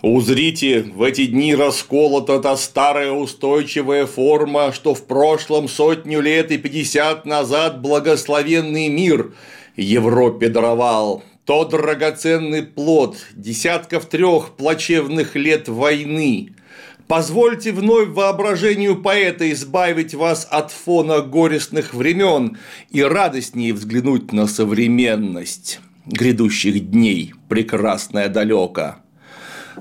Узрите, в эти дни расколота та старая устойчивая форма, что в прошлом сотню лет и пятьдесят назад благословенный мир Европе даровал. Тот драгоценный плод десятков трех плачевных лет войны. Позвольте вновь воображению поэта избавить вас от фона горестных времен и радостнее взглянуть на современность грядущих дней, прекрасная далека.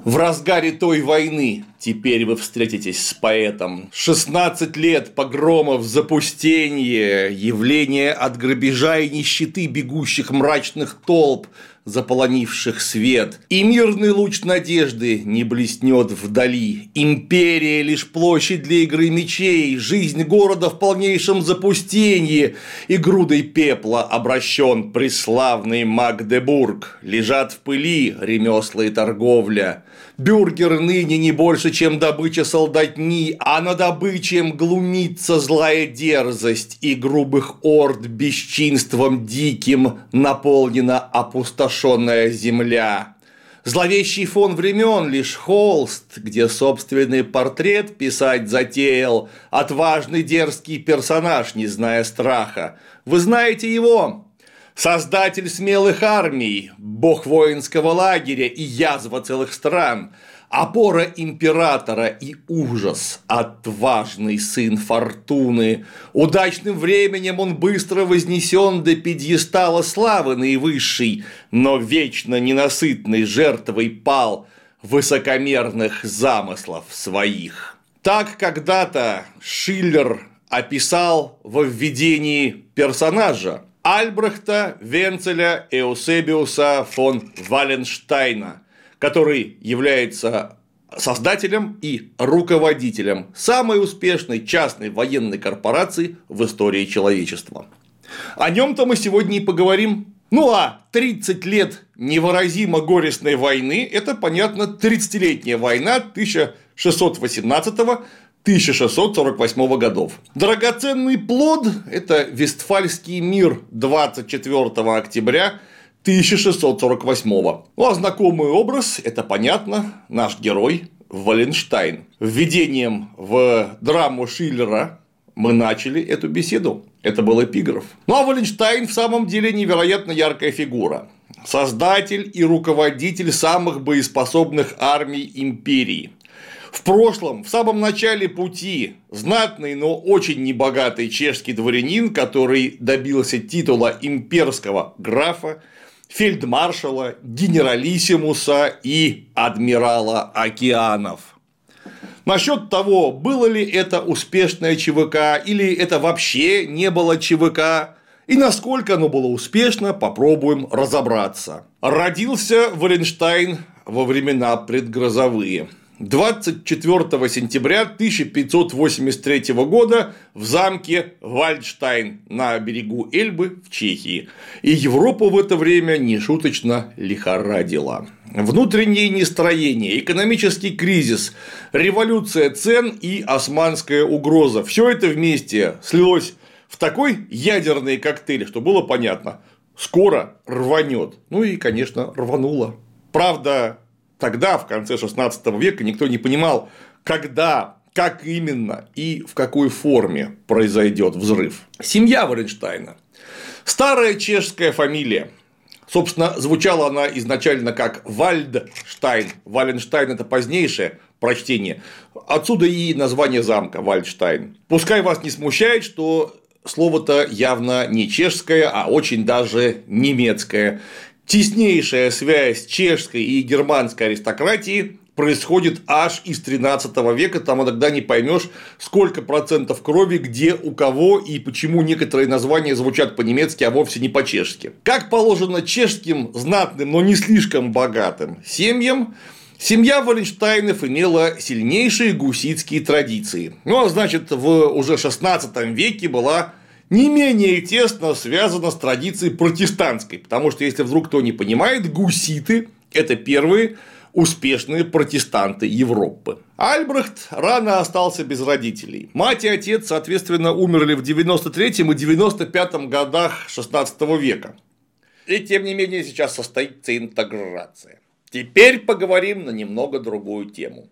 В разгаре той войны теперь вы встретитесь с поэтом. 16 лет погромов, запустение, явление от грабежа и нищеты бегущих мрачных толп, заполонивших свет. И мирный луч надежды не блеснет вдали. Империя лишь площадь для игры мечей, жизнь города в полнейшем запустении. И грудой пепла обращен преславный Магдебург. Лежат в пыли ремесла и торговля. Бюргер ныне не больше, чем добыча солдатни, а на добычем глумится злая дерзость, и грубых орд бесчинством диким наполнена опустошенная земля. Зловещий фон времен лишь холст, где собственный портрет писать затеял отважный дерзкий персонаж, не зная страха. Вы знаете его? Создатель смелых армий, бог воинского лагеря и язва целых стран, опора императора и ужас, отважный сын фортуны. Удачным временем он быстро вознесен до пьедестала славы наивысшей, но вечно ненасытной жертвой пал высокомерных замыслов своих. Так когда-то Шиллер описал во введении персонажа, Альбрехта Венцеля Эусебиуса фон Валенштайна, который является создателем и руководителем самой успешной частной военной корпорации в истории человечества. О нем-то мы сегодня и поговорим. Ну а 30 лет невыразимо горестной войны – это, понятно, 30-летняя война 1618 1648 годов. Драгоценный плод – это Вестфальский мир 24 октября 1648. Ну а знакомый образ – это понятно, наш герой Валенштайн. Введением в драму Шиллера мы начали эту беседу. Это был эпиграф. Ну а Валенштайн в самом деле невероятно яркая фигура. Создатель и руководитель самых боеспособных армий империи. В прошлом, в самом начале пути, знатный, но очень небогатый чешский дворянин, который добился титула имперского графа, фельдмаршала, генералиссимуса и адмирала океанов. Насчет того, было ли это успешное ЧВК или это вообще не было ЧВК, и насколько оно было успешно, попробуем разобраться. Родился Валенштайн во времена предгрозовые – 24 сентября 1583 года в замке Вальдштайн на берегу Эльбы в Чехии. И Европу в это время нешуточно лихорадила. Внутреннее нестроение, экономический кризис, революция цен и османская угроза – все это вместе слилось в такой ядерный коктейль, что было понятно – скоро рванет. Ну и, конечно, рвануло. Правда, тогда, в конце 16 века, никто не понимал, когда, как именно и в какой форме произойдет взрыв. Семья Варенштайна. Старая чешская фамилия. Собственно, звучала она изначально как Вальдштайн. Валенштайн – это позднейшее прочтение. Отсюда и название замка Вальдштайн. Пускай вас не смущает, что слово-то явно не чешское, а очень даже немецкое теснейшая связь чешской и германской аристократии происходит аж из 13 века, там иногда не поймешь, сколько процентов крови, где, у кого и почему некоторые названия звучат по-немецки, а вовсе не по-чешски. Как положено чешским, знатным, но не слишком богатым семьям, Семья Валенштайнов имела сильнейшие гуситские традиции. Ну, а значит, в уже 16 веке была не менее тесно связано с традицией протестантской, потому что, если вдруг кто не понимает, гуситы – это первые успешные протестанты Европы. Альбрехт рано остался без родителей. Мать и отец, соответственно, умерли в 93 и 95 годах XVI века. И тем не менее сейчас состоится интеграция. Теперь поговорим на немного другую тему.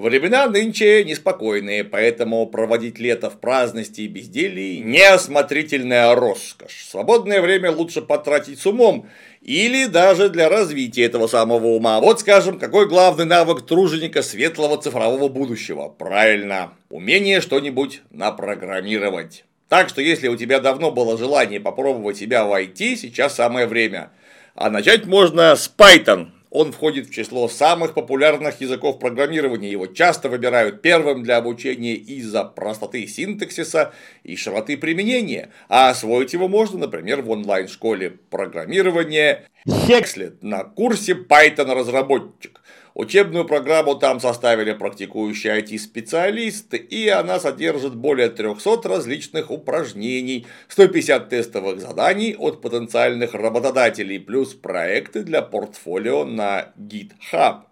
Времена нынче неспокойные, поэтому проводить лето в праздности и безделии – неосмотрительная роскошь. Свободное время лучше потратить с умом или даже для развития этого самого ума. Вот скажем, какой главный навык труженика светлого цифрового будущего? Правильно, умение что-нибудь напрограммировать. Так что если у тебя давно было желание попробовать себя в сейчас самое время. А начать можно с Python, он входит в число самых популярных языков программирования. Его часто выбирают первым для обучения из-за простоты синтаксиса и широты применения. А освоить его можно, например, в онлайн-школе программирования Hexlet на курсе Python разработчик. Учебную программу там составили практикующие IT-специалисты, и она содержит более 300 различных упражнений, 150 тестовых заданий от потенциальных работодателей, плюс проекты для портфолио на GitHub.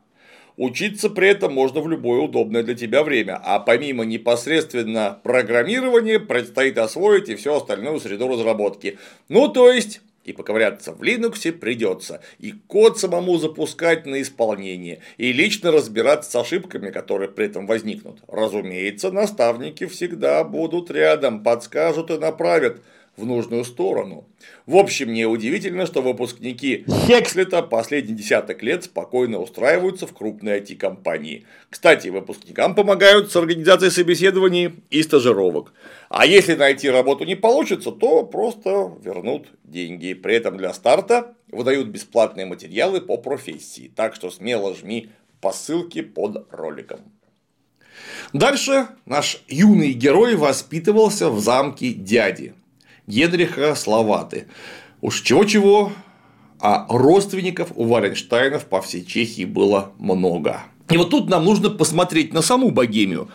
Учиться при этом можно в любое удобное для тебя время, а помимо непосредственно программирования предстоит освоить и всю остальную среду разработки. Ну, то есть и поковыряться в Linux придется, и код самому запускать на исполнение, и лично разбираться с ошибками, которые при этом возникнут. Разумеется, наставники всегда будут рядом, подскажут и направят в нужную сторону. В общем, неудивительно, что выпускники Хекслета последние десяток лет спокойно устраиваются в крупные IT-компании. Кстати, выпускникам помогают с организацией собеседований и стажировок. А если найти работу не получится, то просто вернут деньги. При этом для старта выдают бесплатные материалы по профессии. Так что смело жми по ссылке под роликом. Дальше наш юный герой воспитывался в замке дяди. Генриха Словаты. Уж чего-чего, а родственников у Варенштайнов по всей Чехии было много. И вот тут нам нужно посмотреть на саму богемию,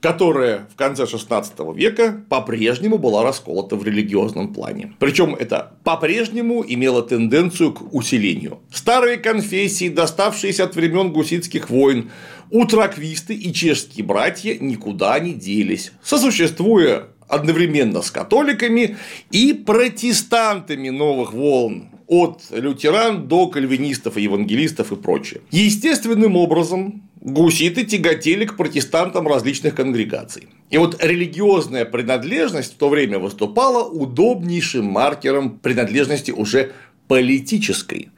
которая в конце 16 века по-прежнему была расколота в религиозном плане. Причем это по-прежнему имело тенденцию к усилению. Старые конфессии, доставшиеся от времен гуситских войн, утраквисты и чешские братья никуда не делись, сосуществуя одновременно с католиками и протестантами новых волн, от лютеран до кальвинистов, евангелистов и прочее. Естественным образом гуситы тяготели к протестантам различных конгрегаций. И вот религиозная принадлежность в то время выступала удобнейшим маркером принадлежности уже политической.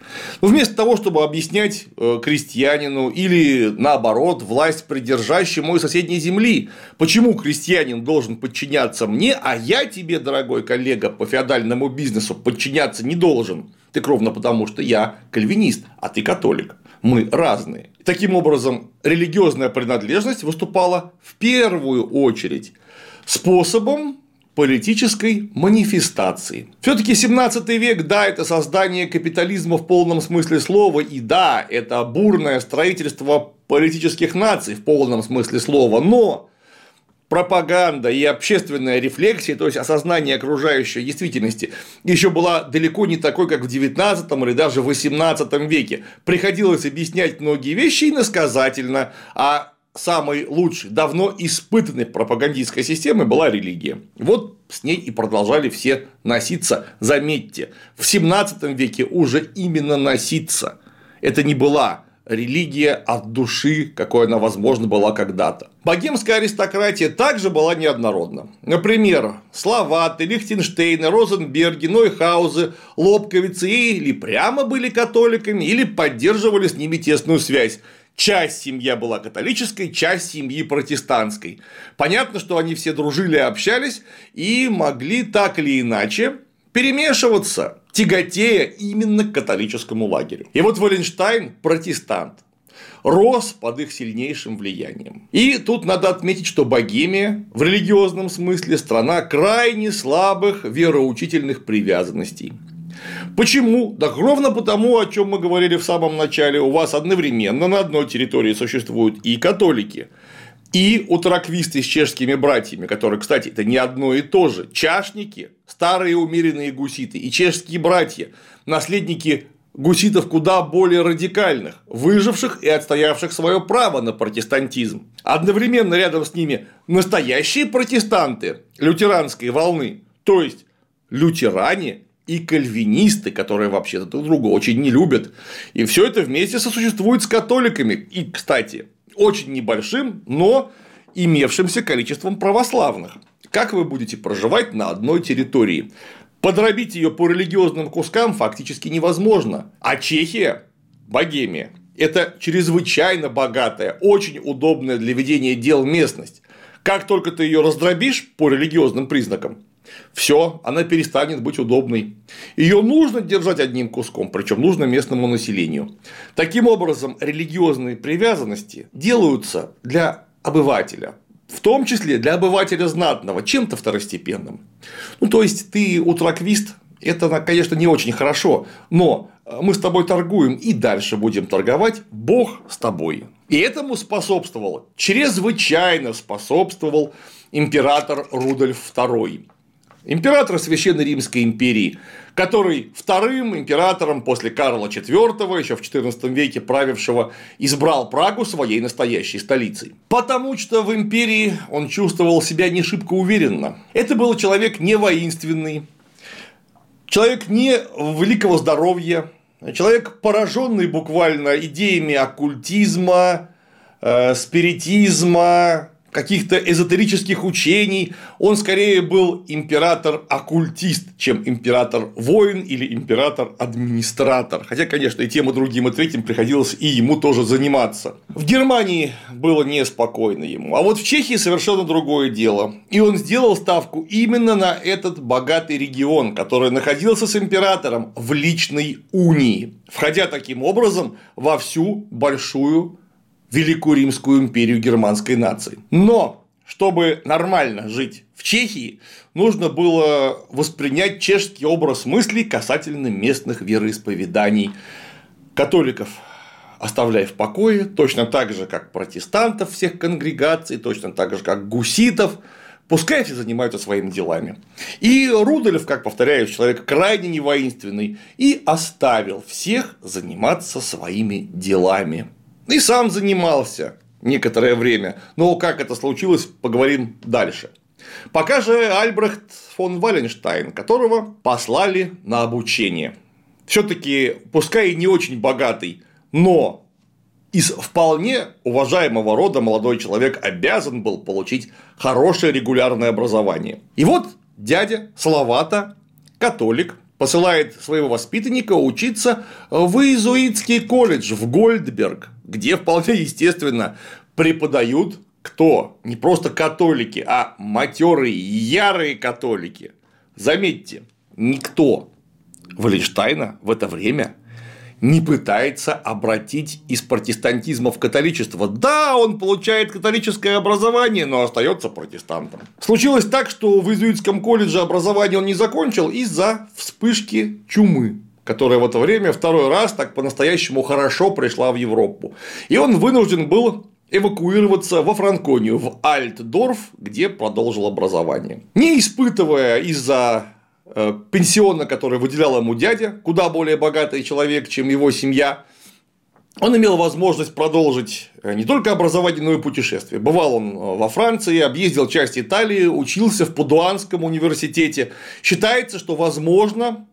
Но вместо того, чтобы объяснять э, крестьянину или наоборот власть придержащему соседней земли, почему крестьянин должен подчиняться мне, а я тебе, дорогой коллега, по феодальному бизнесу подчиняться не должен. Ты ровно потому, что я кальвинист, а ты католик. Мы разные. Таким образом, религиозная принадлежность выступала в первую очередь способом политической манифестации. Все-таки 17 век, да, это создание капитализма в полном смысле слова, и да, это бурное строительство политических наций в полном смысле слова, но пропаганда и общественная рефлексия, то есть осознание окружающей действительности, еще была далеко не такой, как в 19 или даже в 18 веке. Приходилось объяснять многие вещи иносказательно, а самой лучшей, давно испытанной пропагандистской системой была религия. Вот с ней и продолжали все носиться. Заметьте, в 17 веке уже именно носиться. Это не была религия от души, какой она, возможно, была когда-то. Богемская аристократия также была неоднородна. Например, Словаты, Лихтенштейны, Розенберги, Нойхаузы, Лобковицы или прямо были католиками, или поддерживали с ними тесную связь часть семья была католической, часть семьи протестантской. Понятно, что они все дружили и общались и могли так или иначе перемешиваться, тяготея именно к католическому лагерю. И вот Валенштайн – протестант, рос под их сильнейшим влиянием. И тут надо отметить, что Богемия в религиозном смысле страна крайне слабых вероучительных привязанностей. Почему? Да ровно потому, о чем мы говорили в самом начале, у вас одновременно на одной территории существуют и католики, и утраквисты с чешскими братьями, которые, кстати, это не одно и то же. Чашники, старые умеренные гуситы и чешские братья, наследники гуситов куда более радикальных, выживших и отстоявших свое право на протестантизм. Одновременно рядом с ними настоящие протестанты лютеранской волны, то есть лютеране и кальвинисты, которые вообще друг друга очень не любят. И все это вместе сосуществует с католиками. И, кстати, очень небольшим, но имевшимся количеством православных. Как вы будете проживать на одной территории? Подробить ее по религиозным кускам фактически невозможно. А Чехия, Богемия, это чрезвычайно богатая, очень удобная для ведения дел местность. Как только ты ее раздробишь по религиозным признакам, все, она перестанет быть удобной. Ее нужно держать одним куском, причем нужно местному населению. Таким образом, религиозные привязанности делаются для обывателя, в том числе для обывателя знатного, чем-то второстепенным. Ну, то есть, ты утраквист, это, конечно, не очень хорошо, но мы с тобой торгуем и дальше будем торговать, Бог с тобой. И этому способствовал, чрезвычайно способствовал император Рудольф II. Император Священной Римской империи, который вторым императором после Карла IV, еще в XIV веке правившего, избрал Прагу своей настоящей столицей. Потому что в империи он чувствовал себя не шибко уверенно. Это был человек не воинственный, человек не великого здоровья, человек, пораженный буквально идеями оккультизма, э, спиритизма, каких-то эзотерических учений, он скорее был император-оккультист, чем император-воин или император-администратор. Хотя, конечно, и тем, и другим, и третьим приходилось и ему тоже заниматься. В Германии было неспокойно ему, а вот в Чехии совершенно другое дело. И он сделал ставку именно на этот богатый регион, который находился с императором в личной унии, входя таким образом во всю большую Великую Римскую империю германской нации. Но чтобы нормально жить в Чехии, нужно было воспринять чешский образ мыслей касательно местных вероисповеданий католиков оставляя в покое, точно так же, как протестантов всех конгрегаций, точно так же, как гуситов, пускай все занимаются своими делами. И Рудольф, как повторяю, человек крайне невоинственный, и оставил всех заниматься своими делами. И сам занимался некоторое время. Но как это случилось, поговорим дальше. Пока же Альбрехт фон Валенштайн, которого послали на обучение. Все-таки, пускай и не очень богатый, но из вполне уважаемого рода молодой человек обязан был получить хорошее регулярное образование. И вот дядя Салавата, католик, посылает своего воспитанника учиться в иезуитский колледж в Гольдберг, где вполне естественно преподают кто? Не просто католики, а матерые, ярые католики. Заметьте, никто Валенштайна в это время не пытается обратить из протестантизма в католичество. Да, он получает католическое образование, но остается протестантом. Случилось так, что в иезуитском колледже образование он не закончил из-за вспышки чумы которая в это время второй раз так по-настоящему хорошо пришла в Европу. И он вынужден был эвакуироваться во Франконию, в Альтдорф, где продолжил образование. Не испытывая из-за пенсиона, который выделял ему дядя, куда более богатый человек, чем его семья, он имел возможность продолжить э, не только образование, но и путешествие. Бывал он э, во Франции, объездил часть Италии, учился в Падуанском университете. Считается, что, возможно, Э,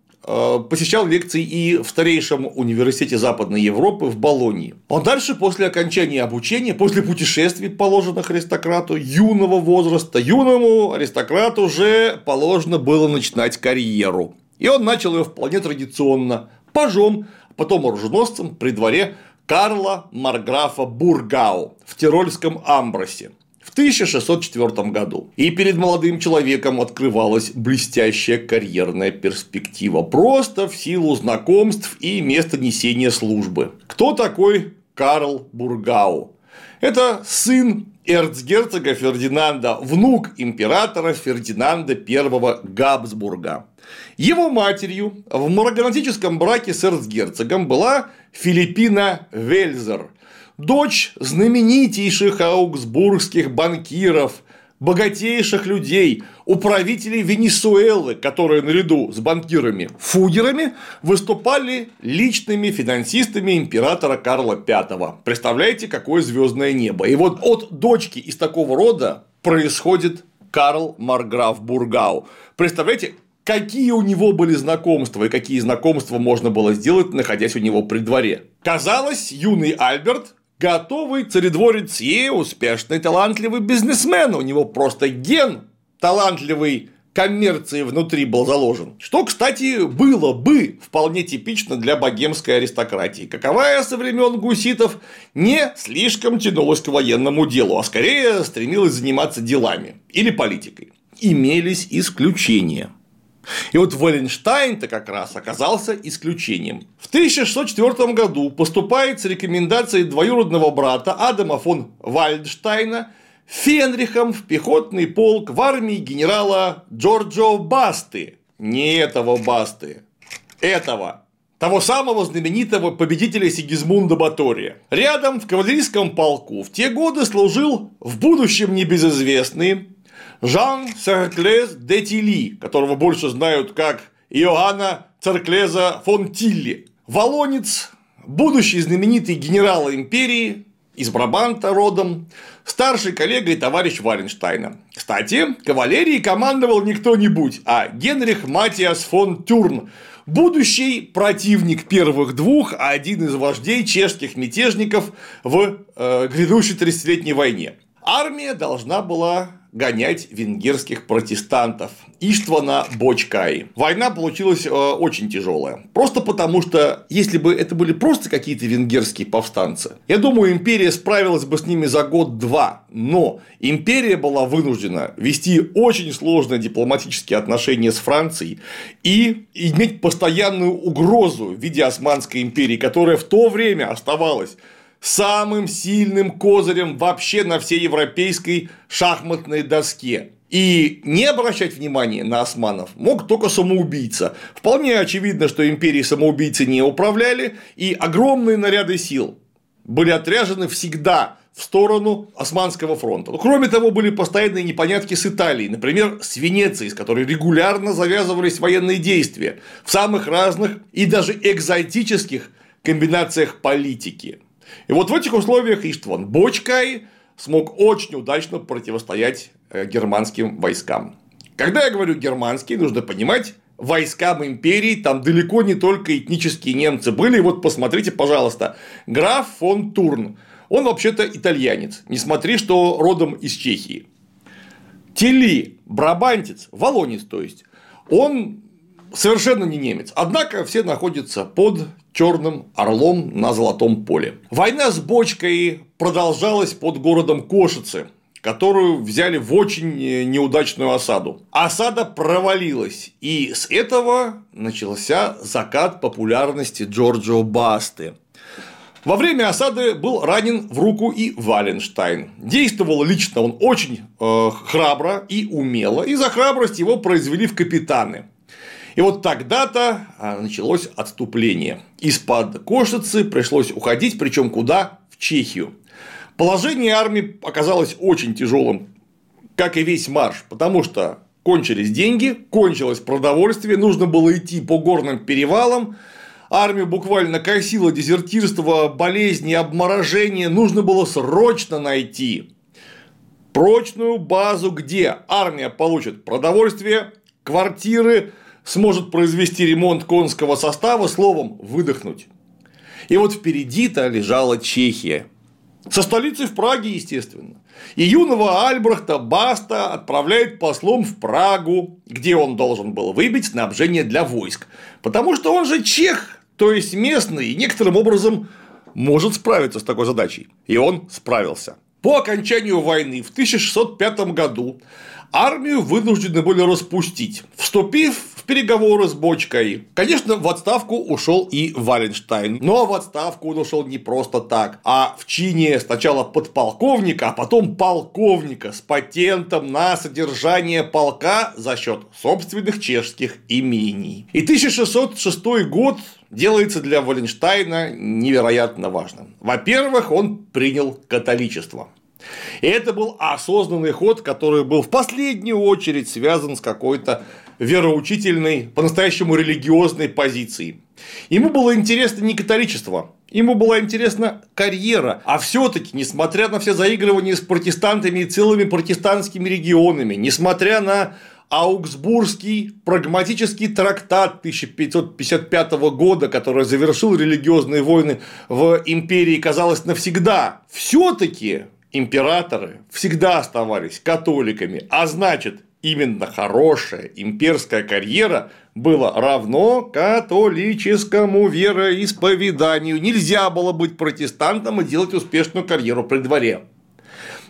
посещал лекции и в старейшем университете Западной Европы в Болонии. Он дальше, после окончания обучения, после путешествий, положенных аристократу юного возраста, юному аристократу уже положено было начинать карьеру. И он начал ее вполне традиционно – пажом, потом оруженосцем при дворе Карла Марграфа Бургау в Тирольском Амбросе в 1604 году. И перед молодым человеком открывалась блестящая карьерная перспектива, просто в силу знакомств и места несения службы. Кто такой Карл Бургау? Это сын эрцгерцога Фердинанда, внук императора Фердинанда I Габсбурга. Его матерью в марганатическом браке с эрцгерцогом была Филиппина Вельзер, дочь знаменитейших аугсбургских банкиров, богатейших людей, управителей Венесуэлы, которые наряду с банкирами Фугерами выступали личными финансистами императора Карла V. Представляете, какое звездное небо. И вот от дочки из такого рода происходит Карл Марграф Бургау. Представляете, какие у него были знакомства и какие знакомства можно было сделать, находясь у него при дворе. Казалось, юный Альберт готовый царедворец и успешный талантливый бизнесмен. У него просто ген талантливый коммерции внутри был заложен. Что, кстати, было бы вполне типично для богемской аристократии, каковая со времен гуситов не слишком тянулась к военному делу, а скорее стремилась заниматься делами или политикой. Имелись исключения. И вот Валенштайн-то как раз оказался исключением. В 1604 году поступает с рекомендацией двоюродного брата Адама фон Вальдштайна Фенрихом в пехотный полк в армии генерала Джорджо Басты. Не этого Басты, этого того самого знаменитого победителя Сигизмунда Батория. Рядом в кавалерийском полку в те годы служил в будущем небезызвестный Жан Церклез де Тилли, которого больше знают как Иоанна Церклеза фон Тилли. Волонец, будущий знаменитый генерал империи, из Брабанта родом, старший коллега и товарищ Варенштайна. Кстати, кавалерией командовал не кто-нибудь, а Генрих Матиас фон Тюрн, будущий противник первых двух, а один из вождей чешских мятежников в э, грядущей 30-летней войне. Армия должна была гонять венгерских протестантов Иштвана Бочкай. Война получилась э, очень тяжелая. Просто потому, что если бы это были просто какие-то венгерские повстанцы, я думаю, империя справилась бы с ними за год-два. Но империя была вынуждена вести очень сложные дипломатические отношения с Францией и иметь постоянную угрозу в виде Османской империи, которая в то время оставалась самым сильным козырем вообще на всей европейской шахматной доске. И не обращать внимания на османов мог только самоубийца. Вполне очевидно, что империи самоубийцы не управляли, и огромные наряды сил были отряжены всегда в сторону Османского фронта. Но, кроме того, были постоянные непонятки с Италией, например, с Венецией, с которой регулярно завязывались военные действия в самых разных и даже экзотических комбинациях политики. И вот в этих условиях Иштван Бочкай смог очень удачно противостоять э, германским войскам. Когда я говорю германские, нужно понимать, войскам империи там далеко не только этнические немцы были. Вот посмотрите, пожалуйста, граф фон Турн. Он вообще-то итальянец, не смотри, что родом из Чехии. Тели, брабантец, волонец, то есть, он совершенно не немец. Однако все находятся под черным орлом на золотом поле. Война с бочкой продолжалась под городом Кошицы, которую взяли в очень неудачную осаду. Осада провалилась, и с этого начался закат популярности Джорджо Басты. Во время осады был ранен в руку и Валенштайн. Действовал лично он очень э, храбро и умело, и за храбрость его произвели в капитаны. И вот тогда-то а, началось отступление. Из-под Кошицы пришлось уходить, причем куда? В Чехию. Положение армии оказалось очень тяжелым, как и весь марш, потому что кончились деньги, кончилось продовольствие, нужно было идти по горным перевалам, армию буквально косило дезертирство, болезни, обморожение, нужно было срочно найти прочную базу, где армия получит продовольствие, квартиры, сможет произвести ремонт конского состава, словом, выдохнуть. И вот впереди-то лежала Чехия. Со столицей в Праге, естественно. И юного Альбрехта Баста отправляет послом в Прагу, где он должен был выбить снабжение для войск. Потому что он же чех, то есть местный, и некоторым образом может справиться с такой задачей. И он справился. По окончанию войны в 1605 году армию вынуждены были распустить, вступив переговоры с Бочкой. Конечно, в отставку ушел и Валенштайн, но в отставку он ушел не просто так, а в чине сначала подполковника, а потом полковника с патентом на содержание полка за счет собственных чешских имений. И 1606 год делается для Валенштайна невероятно важным. Во-первых, он принял католичество. И это был осознанный ход, который был в последнюю очередь связан с какой-то вероучительной, по-настоящему религиозной позицией. Ему было интересно не католичество, ему была интересна карьера. А все-таки, несмотря на все заигрывания с протестантами и целыми протестантскими регионами, несмотря на Аугсбургский прагматический трактат 1555 года, который завершил религиозные войны в империи, казалось, навсегда, все-таки императоры всегда оставались католиками, а значит, именно хорошая имперская карьера была равно католическому вероисповеданию. Нельзя было быть протестантом и делать успешную карьеру при дворе.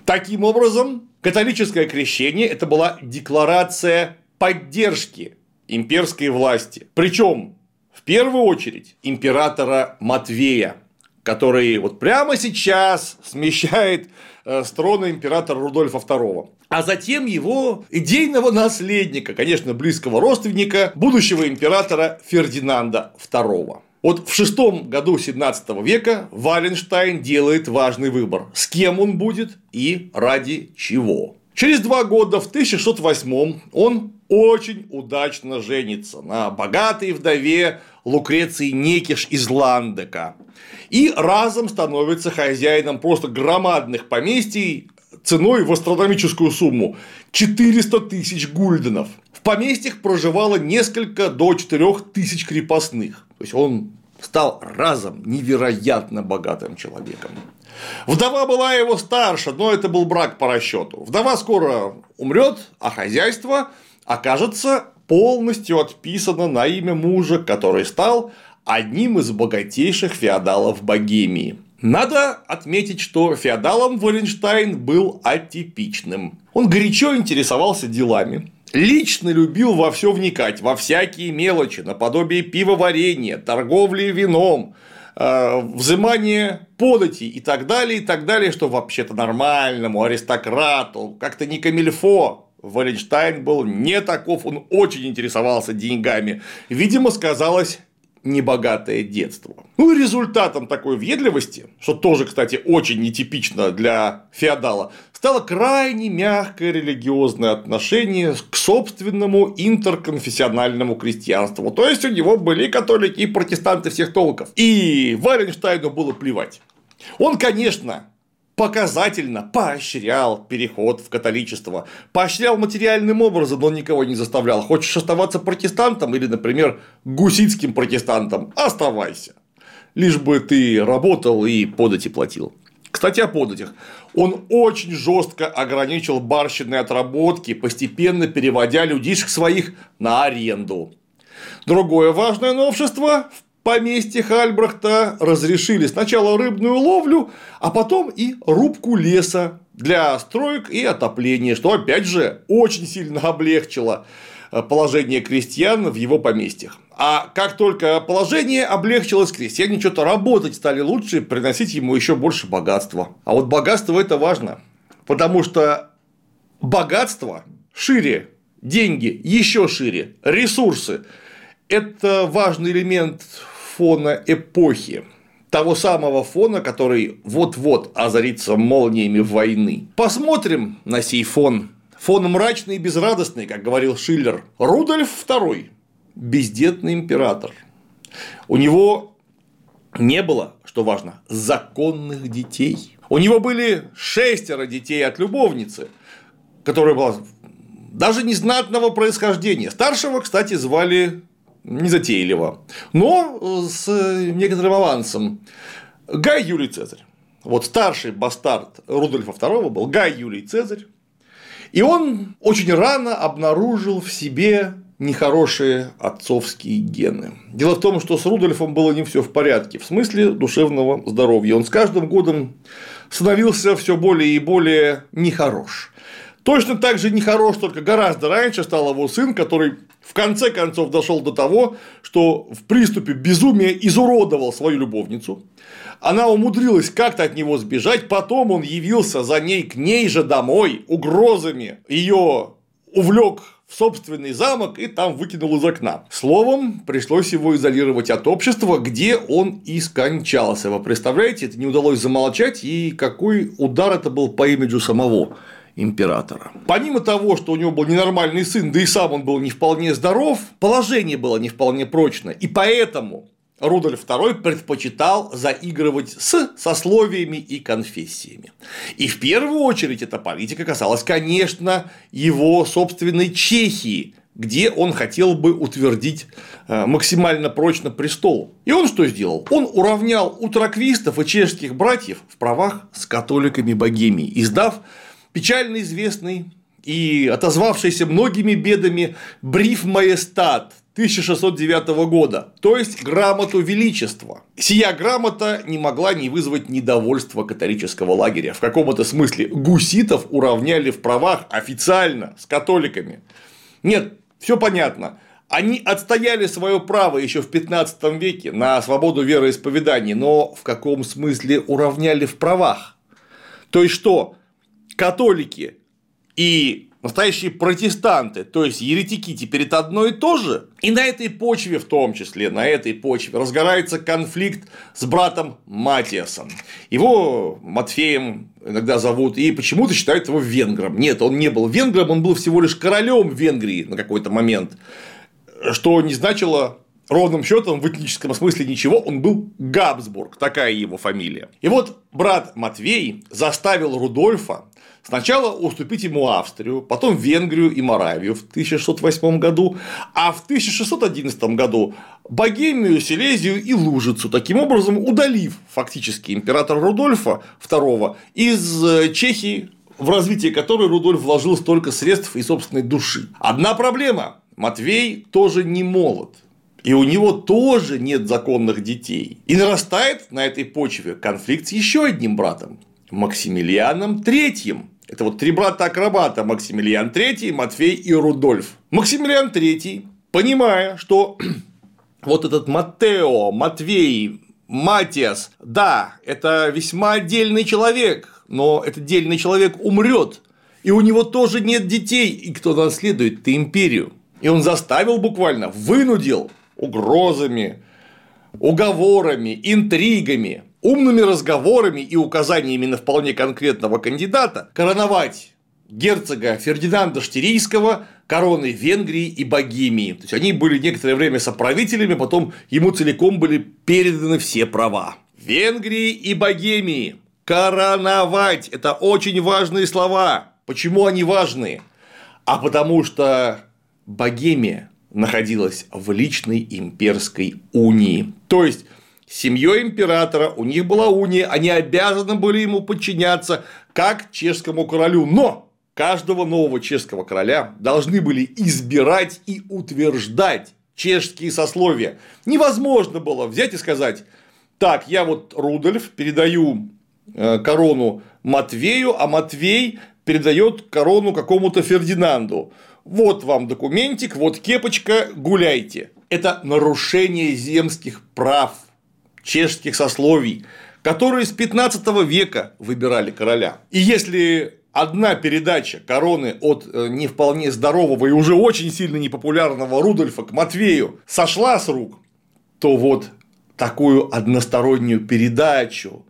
Таким образом, католическое крещение – это была декларация поддержки имперской власти. Причем, в первую очередь, императора Матвея, который вот прямо сейчас смещает э, с трона императора Рудольфа II. А затем его идейного наследника, конечно, близкого родственника, будущего императора Фердинанда II. Вот в шестом году 17 века Валенштайн делает важный выбор, с кем он будет и ради чего. Через два года, в 1608 он очень удачно женится на богатой вдове Лукреции Некиш из Ландека и разом становится хозяином просто громадных поместий ценой в астрономическую сумму 400 тысяч гульденов. В поместьях проживало несколько до 4 тысяч крепостных. То есть он стал разом невероятно богатым человеком. Вдова была его старше, но это был брак по расчету. Вдова скоро умрет, а хозяйство окажется полностью отписано на имя мужа, который стал одним из богатейших феодалов Богемии. Надо отметить, что феодалом Валенштайн был атипичным. Он горячо интересовался делами, лично любил во все вникать, во всякие мелочи, наподобие пивоварения, торговли вином, э, взимание подати и так далее, и так далее, что вообще-то нормальному аристократу, как-то не камильфо. Валенштайн был не таков, он очень интересовался деньгами. Видимо, сказалось небогатое детство. Ну и результатом такой въедливости, что тоже, кстати, очень нетипично для феодала, стало крайне мягкое религиозное отношение к собственному интерконфессиональному крестьянству. То есть у него были католики и протестанты всех толков. И Валенштайну было плевать. Он, конечно, показательно поощрял переход в католичество, поощрял материальным образом, но никого не заставлял. Хочешь оставаться протестантом или, например, гуситским протестантом? Оставайся. Лишь бы ты работал и подати платил. Кстати, о податях. Он очень жестко ограничил барщинные отработки, постепенно переводя людишек своих на аренду. Другое важное новшество в поместьях Альбрехта разрешили сначала рыбную ловлю, а потом и рубку леса для строек и отопления, что опять же очень сильно облегчило э, положение крестьян в его поместьях. А как только положение облегчилось, крестьяне что-то работать стали лучше, приносить ему еще больше богатства. А вот богатство это важно, потому что богатство шире, деньги еще шире, ресурсы это важный элемент фона эпохи, того самого фона, который вот-вот озарится молниями войны. Посмотрим на сей фон. Фон мрачный и безрадостный, как говорил Шиллер. Рудольф II – бездетный император. У него не было, что важно, законных детей. У него были шестеро детей от любовницы, которая была даже незнатного происхождения. Старшего, кстати, звали незатейливо, но с некоторым авансом. Гай Юлий Цезарь. Вот старший бастард Рудольфа II был Гай Юлий Цезарь, и он очень рано обнаружил в себе нехорошие отцовские гены. Дело в том, что с Рудольфом было не все в порядке, в смысле душевного здоровья. Он с каждым годом становился все более и более нехорош. Точно так же нехорош, только гораздо раньше стал его сын, который в конце концов дошел до того, что в приступе безумия изуродовал свою любовницу. Она умудрилась как-то от него сбежать, потом он явился за ней к ней же домой угрозами, ее увлек в собственный замок и там выкинул из окна. Словом, пришлось его изолировать от общества, где он и скончался. Вы представляете, это не удалось замолчать, и какой удар это был по имиджу самого императора. Помимо того, что у него был ненормальный сын, да и сам он был не вполне здоров, положение было не вполне прочное, и поэтому Рудольф II предпочитал заигрывать с сословиями и конфессиями. И в первую очередь эта политика касалась, конечно, его собственной Чехии, где он хотел бы утвердить э, максимально прочно престол. И он что сделал? Он уравнял утраквистов и чешских братьев в правах с католиками Богемии, издав печально известный и отозвавшийся многими бедами бриф Маестат 1609 года, то есть грамоту величества. Сия грамота не могла не вызвать недовольства католического лагеря. В каком-то смысле гуситов уравняли в правах официально с католиками. Нет, все понятно. Они отстояли свое право еще в 15 веке на свободу вероисповедания, но в каком смысле уравняли в правах? То есть что, католики и настоящие протестанты, то есть еретики, теперь это одно и то же. И на этой почве, в том числе, на этой почве, разгорается конфликт с братом Матиасом. Его Матфеем иногда зовут, и почему-то считают его венгром. Нет, он не был венгром, он был всего лишь королем Венгрии на какой-то момент, что не значило ровным счетом в этническом смысле ничего, он был Габсбург, такая его фамилия. И вот брат Матвей заставил Рудольфа Сначала уступить ему Австрию, потом Венгрию и Моравию в 1608 году, а в 1611 году Богемию, Силезию и Лужицу, таким образом удалив фактически императора Рудольфа II из э, Чехии, в развитие которой Рудольф вложил столько средств и собственной души. Одна проблема – Матвей тоже не молод. И у него тоже нет законных детей. И нарастает на этой почве конфликт с еще одним братом – Максимилианом III, это вот три брата-акробата Максимилиан III, Матфей и Рудольф. Максимилиан III, понимая, что вот этот Матео, Матвей, Матиас, да, это весьма отдельный человек, но этот отдельный человек умрет, и у него тоже нет детей, и кто наследует ты империю. И он заставил буквально, вынудил угрозами, уговорами, интригами умными разговорами и указаниями на вполне конкретного кандидата короновать герцога Фердинанда Штирийского короной Венгрии и Богемии. То есть они были некоторое время соправителями, потом ему целиком были переданы все права. Венгрии и Богемии. Короновать – это очень важные слова. Почему они важные? А потому что Богемия находилась в личной имперской унии. То есть семьей императора, у них была уния, они обязаны были ему подчиняться, как чешскому королю. Но каждого нового чешского короля должны были избирать и утверждать чешские сословия. Невозможно было взять и сказать, так, я вот Рудольф передаю э, корону Матвею, а Матвей передает корону какому-то Фердинанду. Вот вам документик, вот кепочка, гуляйте. Это нарушение земских прав чешских сословий, которые с 15 века выбирали короля. И если одна передача короны от э, не вполне здорового и уже очень сильно непопулярного Рудольфа к Матвею сошла с рук, то вот такую одностороннюю передачу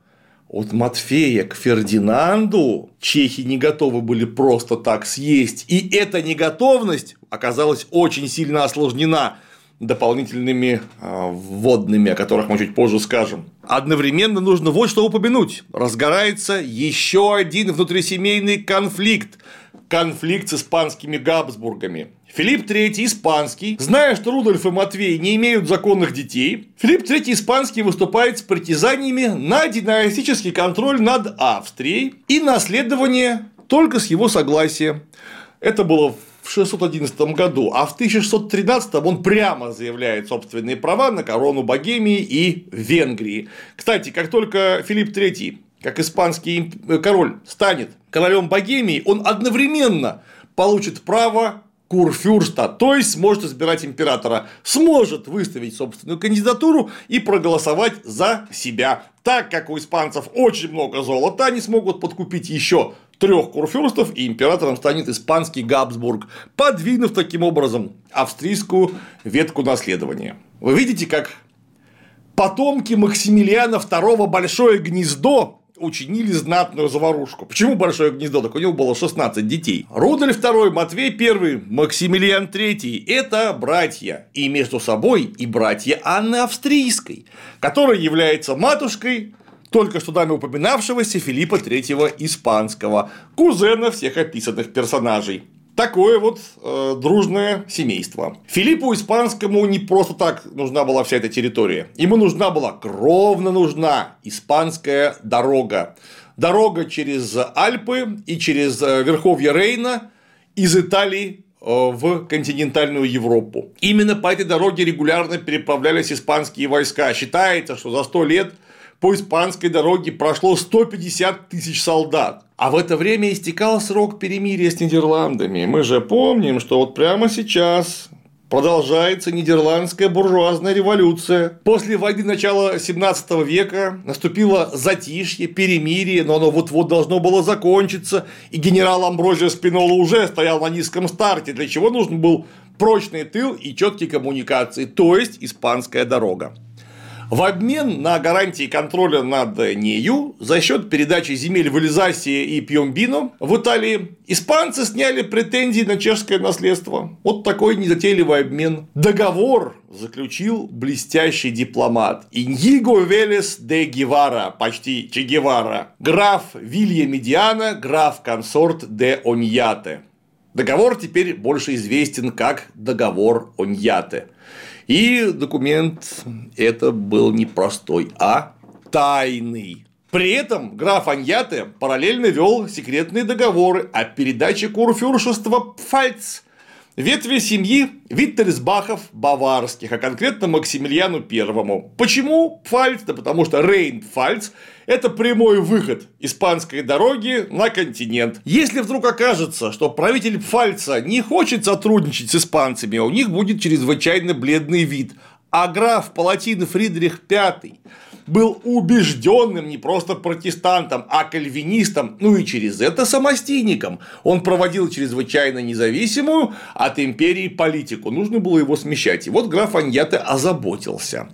от Матфея к Фердинанду чехи не готовы были просто так съесть. И эта неготовность оказалась очень сильно осложнена дополнительными а, вводными, о которых мы чуть позже скажем. Одновременно нужно вот что упомянуть. Разгорается еще один внутрисемейный конфликт. Конфликт с испанскими Габсбургами. Филипп III испанский, зная, что Рудольф и Матвей не имеют законных детей, Филипп III испанский выступает с притязаниями на династический контроль над Австрией и наследование только с его согласия. Это было в 611 году, а в 1613 он прямо заявляет собственные права на корону Богемии и Венгрии. Кстати, как только Филипп III, как испанский король, станет королем Богемии, он одновременно получит право курфюрста, то есть сможет избирать императора, сможет выставить собственную кандидатуру и проголосовать за себя. Так как у испанцев очень много золота, они смогут подкупить еще трех курфюрстов, и императором станет испанский Габсбург, подвинув таким образом австрийскую ветку наследования. Вы видите, как потомки Максимилиана II большое гнездо учинили знатную заварушку. Почему Большое гнездо? Так у него было 16 детей. Рудольф II, Матвей I, Максимилиан III – это братья. И между собой и братья Анны Австрийской, которая является матушкой только что нами упоминавшегося Филиппа III Испанского, кузена всех описанных персонажей. Такое вот э, дружное семейство. Филиппу Испанскому не просто так нужна была вся эта территория. Ему нужна была, кровно нужна испанская дорога. Дорога через Альпы и через э, верховья Рейна из Италии э, в континентальную Европу. Именно по этой дороге регулярно переправлялись испанские войска. Считается, что за сто лет по испанской дороге прошло 150 тысяч солдат. А в это время истекал срок перемирия с Нидерландами. Мы же помним, что вот прямо сейчас продолжается нидерландская буржуазная революция. После войны начала 17 века наступило затишье, перемирие, но оно вот-вот должно было закончиться, и генерал Амброзио Спинола уже стоял на низком старте, для чего нужен был прочный тыл и четкие коммуникации, то есть испанская дорога. В обмен на гарантии контроля над нею за счет передачи земель в Эльзасе и Пьембино в Италии испанцы сняли претензии на чешское наследство. Вот такой незатейливый обмен. Договор заключил блестящий дипломат Иньиго Велес де Гевара, почти Че Гевара, граф Вилья Медиана, граф-консорт де Оньяте. Договор теперь больше известен как договор Оньяте. И документ это был не простой, а тайный. При этом граф Аньяте параллельно вел секретные договоры о передаче курфюршества Пфальц ветви семьи Виттерсбахов баварских, а конкретно Максимилиану Первому. Почему Пфальц? Да потому что Рейн-Пфальц – это прямой выход испанской дороги на континент. Если вдруг окажется, что правитель Пфальца не хочет сотрудничать с испанцами, у них будет чрезвычайно бледный вид, а граф Палатин Фридрих V был убежденным не просто протестантом, а кальвинистом, ну и через это самостийником. Он проводил чрезвычайно независимую от империи политику, нужно было его смещать. И вот граф Аньяте озаботился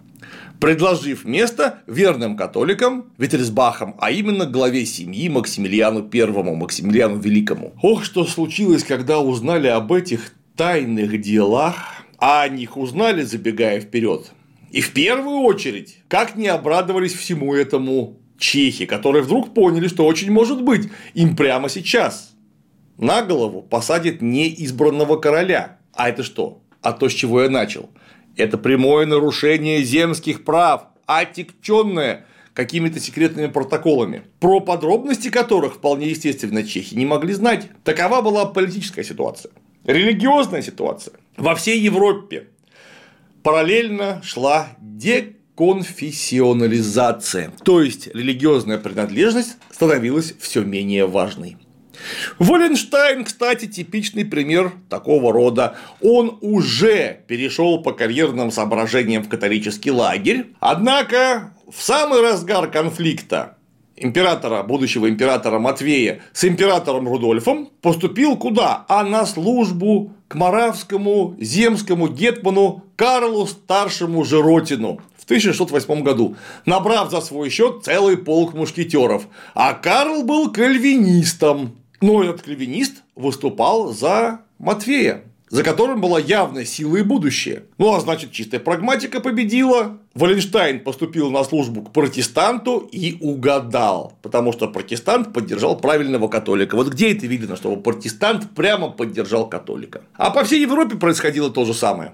предложив место верным католикам Виттельсбахам, а именно главе семьи Максимилиану I, Максимилиану Великому. Ох, что случилось, когда узнали об этих тайных делах, а о них узнали, забегая вперед, и в первую очередь, как не обрадовались всему этому чехи, которые вдруг поняли, что очень может быть им прямо сейчас на голову посадят не избранного короля. А это что? А то, с чего я начал. Это прямое нарушение земских прав, отягченное какими-то секретными протоколами, про подробности которых вполне естественно чехи не могли знать. Такова была политическая ситуация. Религиозная ситуация. Во всей Европе параллельно шла деконфессионализация, то есть религиозная принадлежность становилась все менее важной. Воленштайн, кстати, типичный пример такого рода. Он уже перешел по карьерным соображениям в католический лагерь, однако в самый разгар конфликта императора, будущего императора Матвея с императором Рудольфом поступил куда? А на службу Моравскому земскому гетману Карлу Старшему Жиротину в 1608 году, набрав за свой счет целый полк мушкетеров. А Карл был кальвинистом. Но этот кальвинист выступал за Матвея за которым была явная сила и будущее. Ну, а значит, чистая прагматика победила. Валенштайн поступил на службу к протестанту и угадал, потому что протестант поддержал правильного католика. Вот где это видно, чтобы протестант прямо поддержал католика? А по всей Европе происходило то же самое.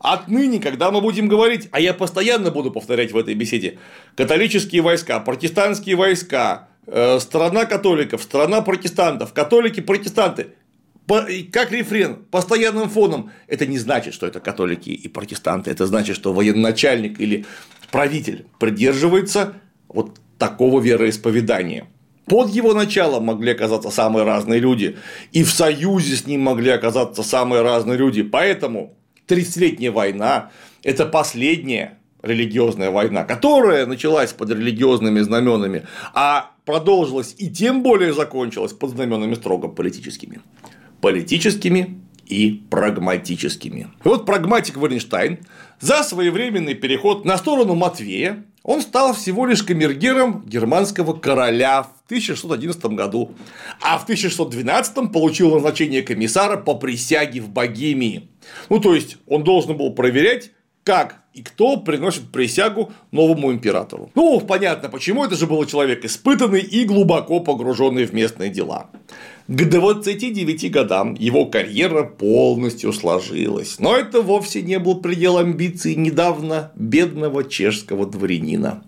Отныне, когда мы будем говорить, а я постоянно буду повторять в этой беседе, католические войска, протестантские войска, э, страна католиков, страна протестантов, католики, протестанты, как рефрен, постоянным фоном, это не значит, что это католики и протестанты, это значит, что военачальник или правитель придерживается вот такого вероисповедания. Под его началом могли оказаться самые разные люди, и в союзе с ним могли оказаться самые разные люди. Поэтому 30-летняя война – это последняя религиозная война, которая началась под религиозными знаменами, а продолжилась и тем более закончилась под знаменами строго политическими политическими и прагматическими. И вот прагматик Варенштайн за своевременный переход на сторону Матвея он стал всего лишь камергером германского короля в 1611 году, а в 1612 получил назначение комиссара по присяге в Богемии. Ну, то есть, он должен был проверять, как и кто приносит присягу новому императору. Ну, понятно, почему это же был человек испытанный и глубоко погруженный в местные дела. К 29 годам его карьера полностью сложилась, но это вовсе не был предел амбиций недавно бедного чешского дворянина.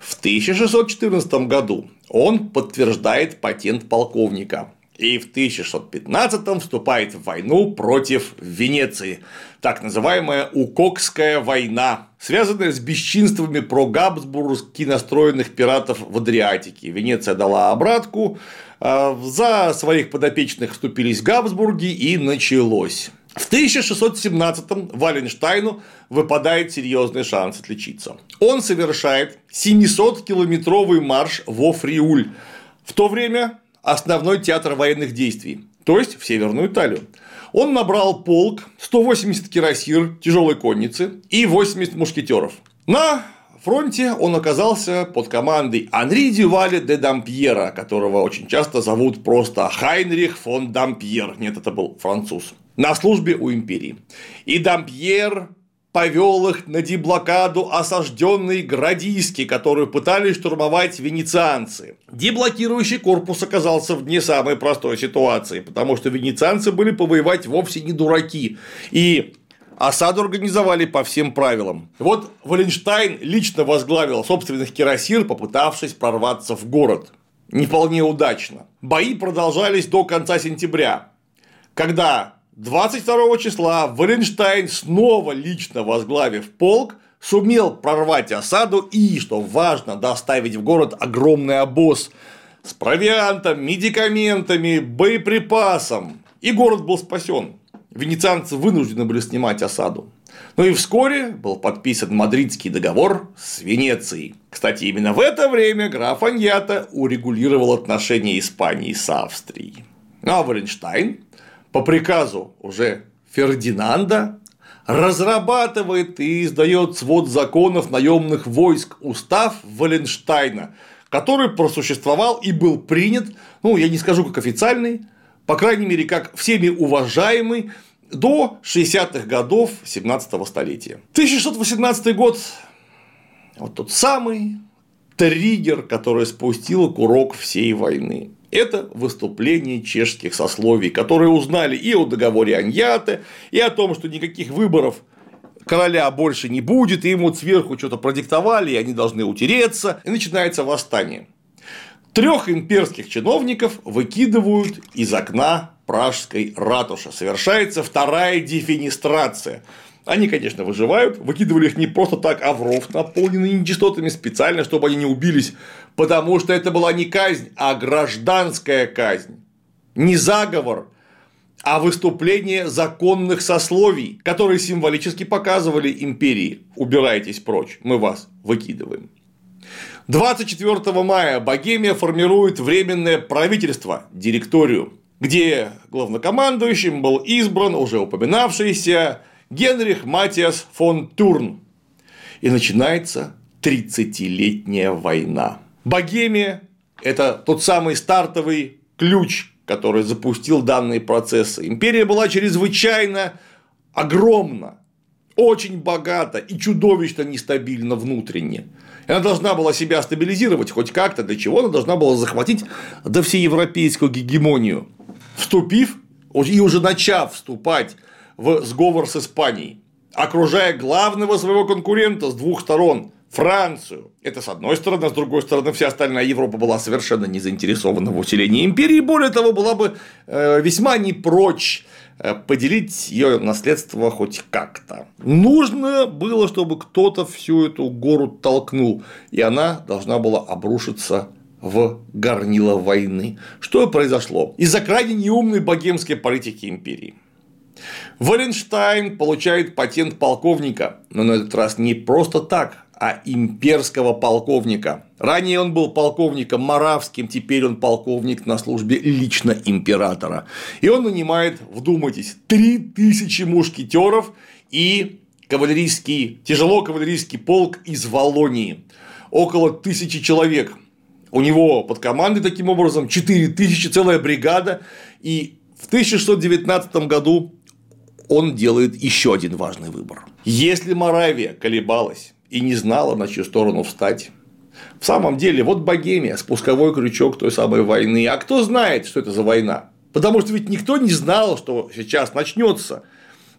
В 1614 году он подтверждает патент полковника, и в 1615 вступает в войну против Венеции, так называемая Укокская война, связанная с бесчинствами про габсбургски настроенных пиратов в Адриатике. Венеция дала обратку, за своих подопечных вступились Габсбурги и началось. В 1617-м Валенштайну выпадает серьезный шанс отличиться. Он совершает 700-километровый марш во Фриуль, в то время основной театр военных действий, то есть в Северную Италию. Он набрал полк, 180 кирасир тяжелой конницы и 80 мушкетеров. На фронте он оказался под командой Анри Дюваля де Дампьера, которого очень часто зовут просто Хайнрих фон Дампьер. Нет, это был француз. На службе у империи. И Дампьер повел их на деблокаду осажденной Градиски, которую пытались штурмовать венецианцы. Деблокирующий корпус оказался в не самой простой ситуации, потому что венецианцы были повоевать вовсе не дураки. И Осаду организовали по всем правилам. Вот Валенштайн лично возглавил собственных кирасир, попытавшись прорваться в город. Не вполне удачно. Бои продолжались до конца сентября, когда 22 числа Валенштайн, снова лично возглавив полк, сумел прорвать осаду и, что важно, доставить в город огромный обоз с провиантом, медикаментами, боеприпасом. И город был спасен. Венецианцы вынуждены были снимать осаду. Ну и вскоре был подписан Мадридский договор с Венецией. Кстати, именно в это время граф Аньята урегулировал отношения Испании с Австрией. Ну а Валенштайн по приказу уже Фердинанда разрабатывает и издает свод законов наемных войск устав Валенштайна, который просуществовал и был принят, ну, я не скажу как официальный, по крайней мере, как всеми уважаемый до 60-х годов 17 столетия. 1618 год – вот тот самый триггер, который спустил курок всей войны. Это выступление чешских сословий, которые узнали и о договоре Аньяте, и о том, что никаких выборов короля больше не будет, и ему сверху что-то продиктовали, и они должны утереться, и начинается восстание. Трех имперских чиновников выкидывают из окна пражской ратуши. Совершается вторая дефинистрация. Они, конечно, выживают, выкидывали их не просто так, а в ров, наполненный нечистотами специально, чтобы они не убились, потому что это была не казнь, а гражданская казнь. Не заговор, а выступление законных сословий, которые символически показывали империи «убирайтесь прочь, мы вас выкидываем». 24 мая Богемия формирует временное правительство, директорию, где главнокомандующим был избран уже упоминавшийся Генрих Матиас фон Турн. И начинается 30-летняя война. Богемия – это тот самый стартовый ключ, который запустил данные процессы. Империя была чрезвычайно огромна, очень богата и чудовищно нестабильна внутренне. Она должна была себя стабилизировать хоть как-то, для чего она должна была захватить до всеевропейскую гегемонию, вступив и уже начав вступать в сговор с Испанией, окружая главного своего конкурента с двух сторон Францию. Это с одной стороны, а с другой стороны, вся остальная Европа была совершенно не заинтересована в усилении империи, более того, была бы э, весьма не прочь э, поделить ее наследство хоть как-то. Нужно было, чтобы кто-то всю эту гору толкнул, и она должна была обрушиться в горнило войны. Что произошло? Из-за крайне неумной богемской политики империи. Валенштайн получает патент полковника, но на этот раз не просто так, а имперского полковника. Ранее он был полковником Моравским, теперь он полковник на службе лично императора. И он нанимает, вдумайтесь, 3000 мушкетеров и кавалерийский, тяжело кавалерийский полк из Волонии. Около тысячи человек. У него под командой таким образом 4 тысячи, целая бригада. И в 1619 году он делает еще один важный выбор. Если Моравия колебалась и не знала, на чью сторону встать, в самом деле, вот Богемия, спусковой крючок той самой войны. А кто знает, что это за война? Потому что ведь никто не знал, что сейчас начнется.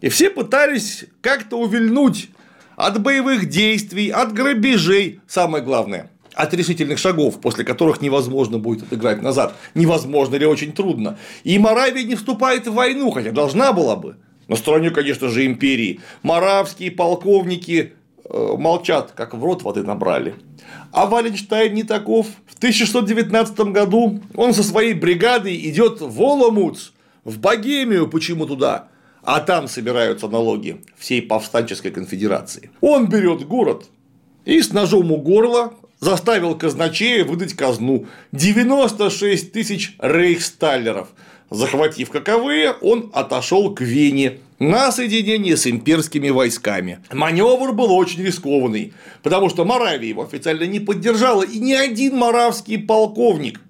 И все пытались как-то увильнуть от боевых действий, от грабежей, самое главное, от решительных шагов, после которых невозможно будет отыграть назад. Невозможно или очень трудно. И Моравия не вступает в войну, хотя должна была бы. На стороне, конечно же, империи. Моравские полковники э, молчат, как в рот воды набрали. А Валенштайн не таков. В 1619 году он со своей бригадой идет в Оломуц, в Богемию, почему туда, а там собираются налоги всей повстанческой конфедерации. Он берет город и с ножом у горла заставил казначея выдать казну 96 тысяч рейхсталлеров. Захватив каковые, он отошел к Вене на соединение с имперскими войсками. Маневр был очень рискованный, потому что Моравия его официально не поддержала, и ни один моравский полковник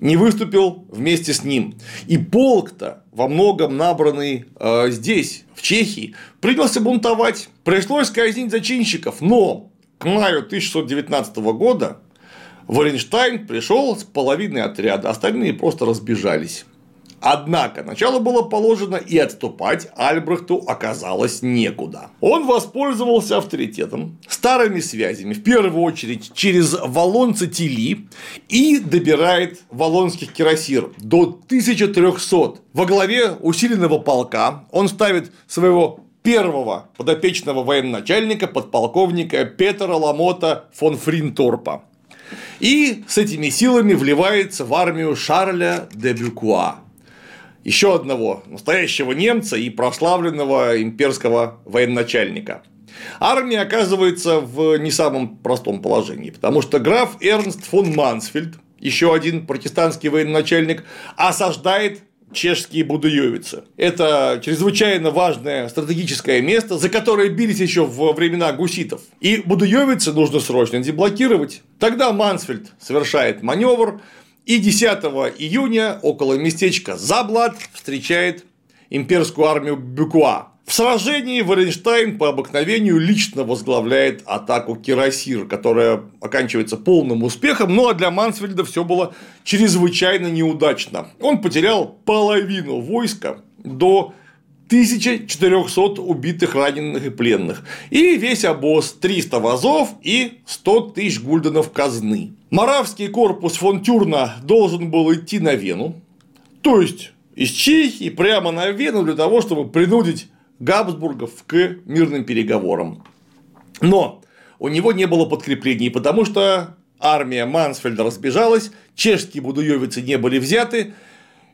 не выступил вместе с ним. И полк-то, во многом набранный э, здесь, в Чехии, принялся бунтовать. Пришлось казнить зачинщиков, но к маю 1619 года Валенштайн пришел с половиной отряда, остальные просто разбежались. Однако начало было положено, и отступать Альбрехту оказалось некуда. Он воспользовался авторитетом, старыми связями, в первую очередь через Волонца Тили, и добирает волонских кирасир до 1300. Во главе усиленного полка он ставит своего первого подопечного военачальника, подполковника Петра Ламота фон Фринторпа. И с этими силами вливается в армию Шарля де Бюкуа, еще одного настоящего немца и прославленного имперского военачальника. Армия оказывается в не самом простом положении, потому что граф Эрнст фон Мансфельд, еще один протестантский военачальник, осаждает чешские Будуевицы. Это чрезвычайно важное стратегическое место, за которое бились еще во времена гуситов. И Будуевицы нужно срочно деблокировать. Тогда Мансфельд совершает маневр, и 10 июня около местечка Заблад встречает имперскую армию Бюкуа. В сражении Валенштайн по обыкновению лично возглавляет атаку Кирасир, которая оканчивается полным успехом, ну а для Мансфельда все было чрезвычайно неудачно. Он потерял половину войска до 1400 убитых, раненых и пленных. И весь обоз 300 вазов и 100 тысяч гульденов казны. Моравский корпус фон Тюрна должен был идти на Вену, то есть из Чехии прямо на Вену для того, чтобы принудить Габсбургов к мирным переговорам. Но у него не было подкреплений, потому что армия Мансфельда разбежалась, чешские будуевицы не были взяты,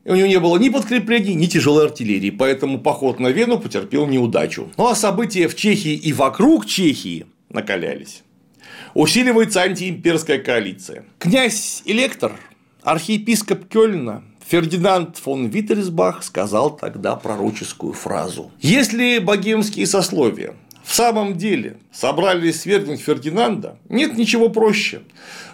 и у него не было ни подкреплений, ни тяжелой артиллерии, поэтому поход на Вену потерпел неудачу. Ну а события в Чехии и вокруг Чехии накалялись. Усиливается антиимперская коалиция. Князь Электор, архиепископ Кёльна, Фердинанд фон Виттельсбах сказал тогда пророческую фразу. Если богемские сословия в самом деле собрались свергнуть Фердинанда, нет ничего проще.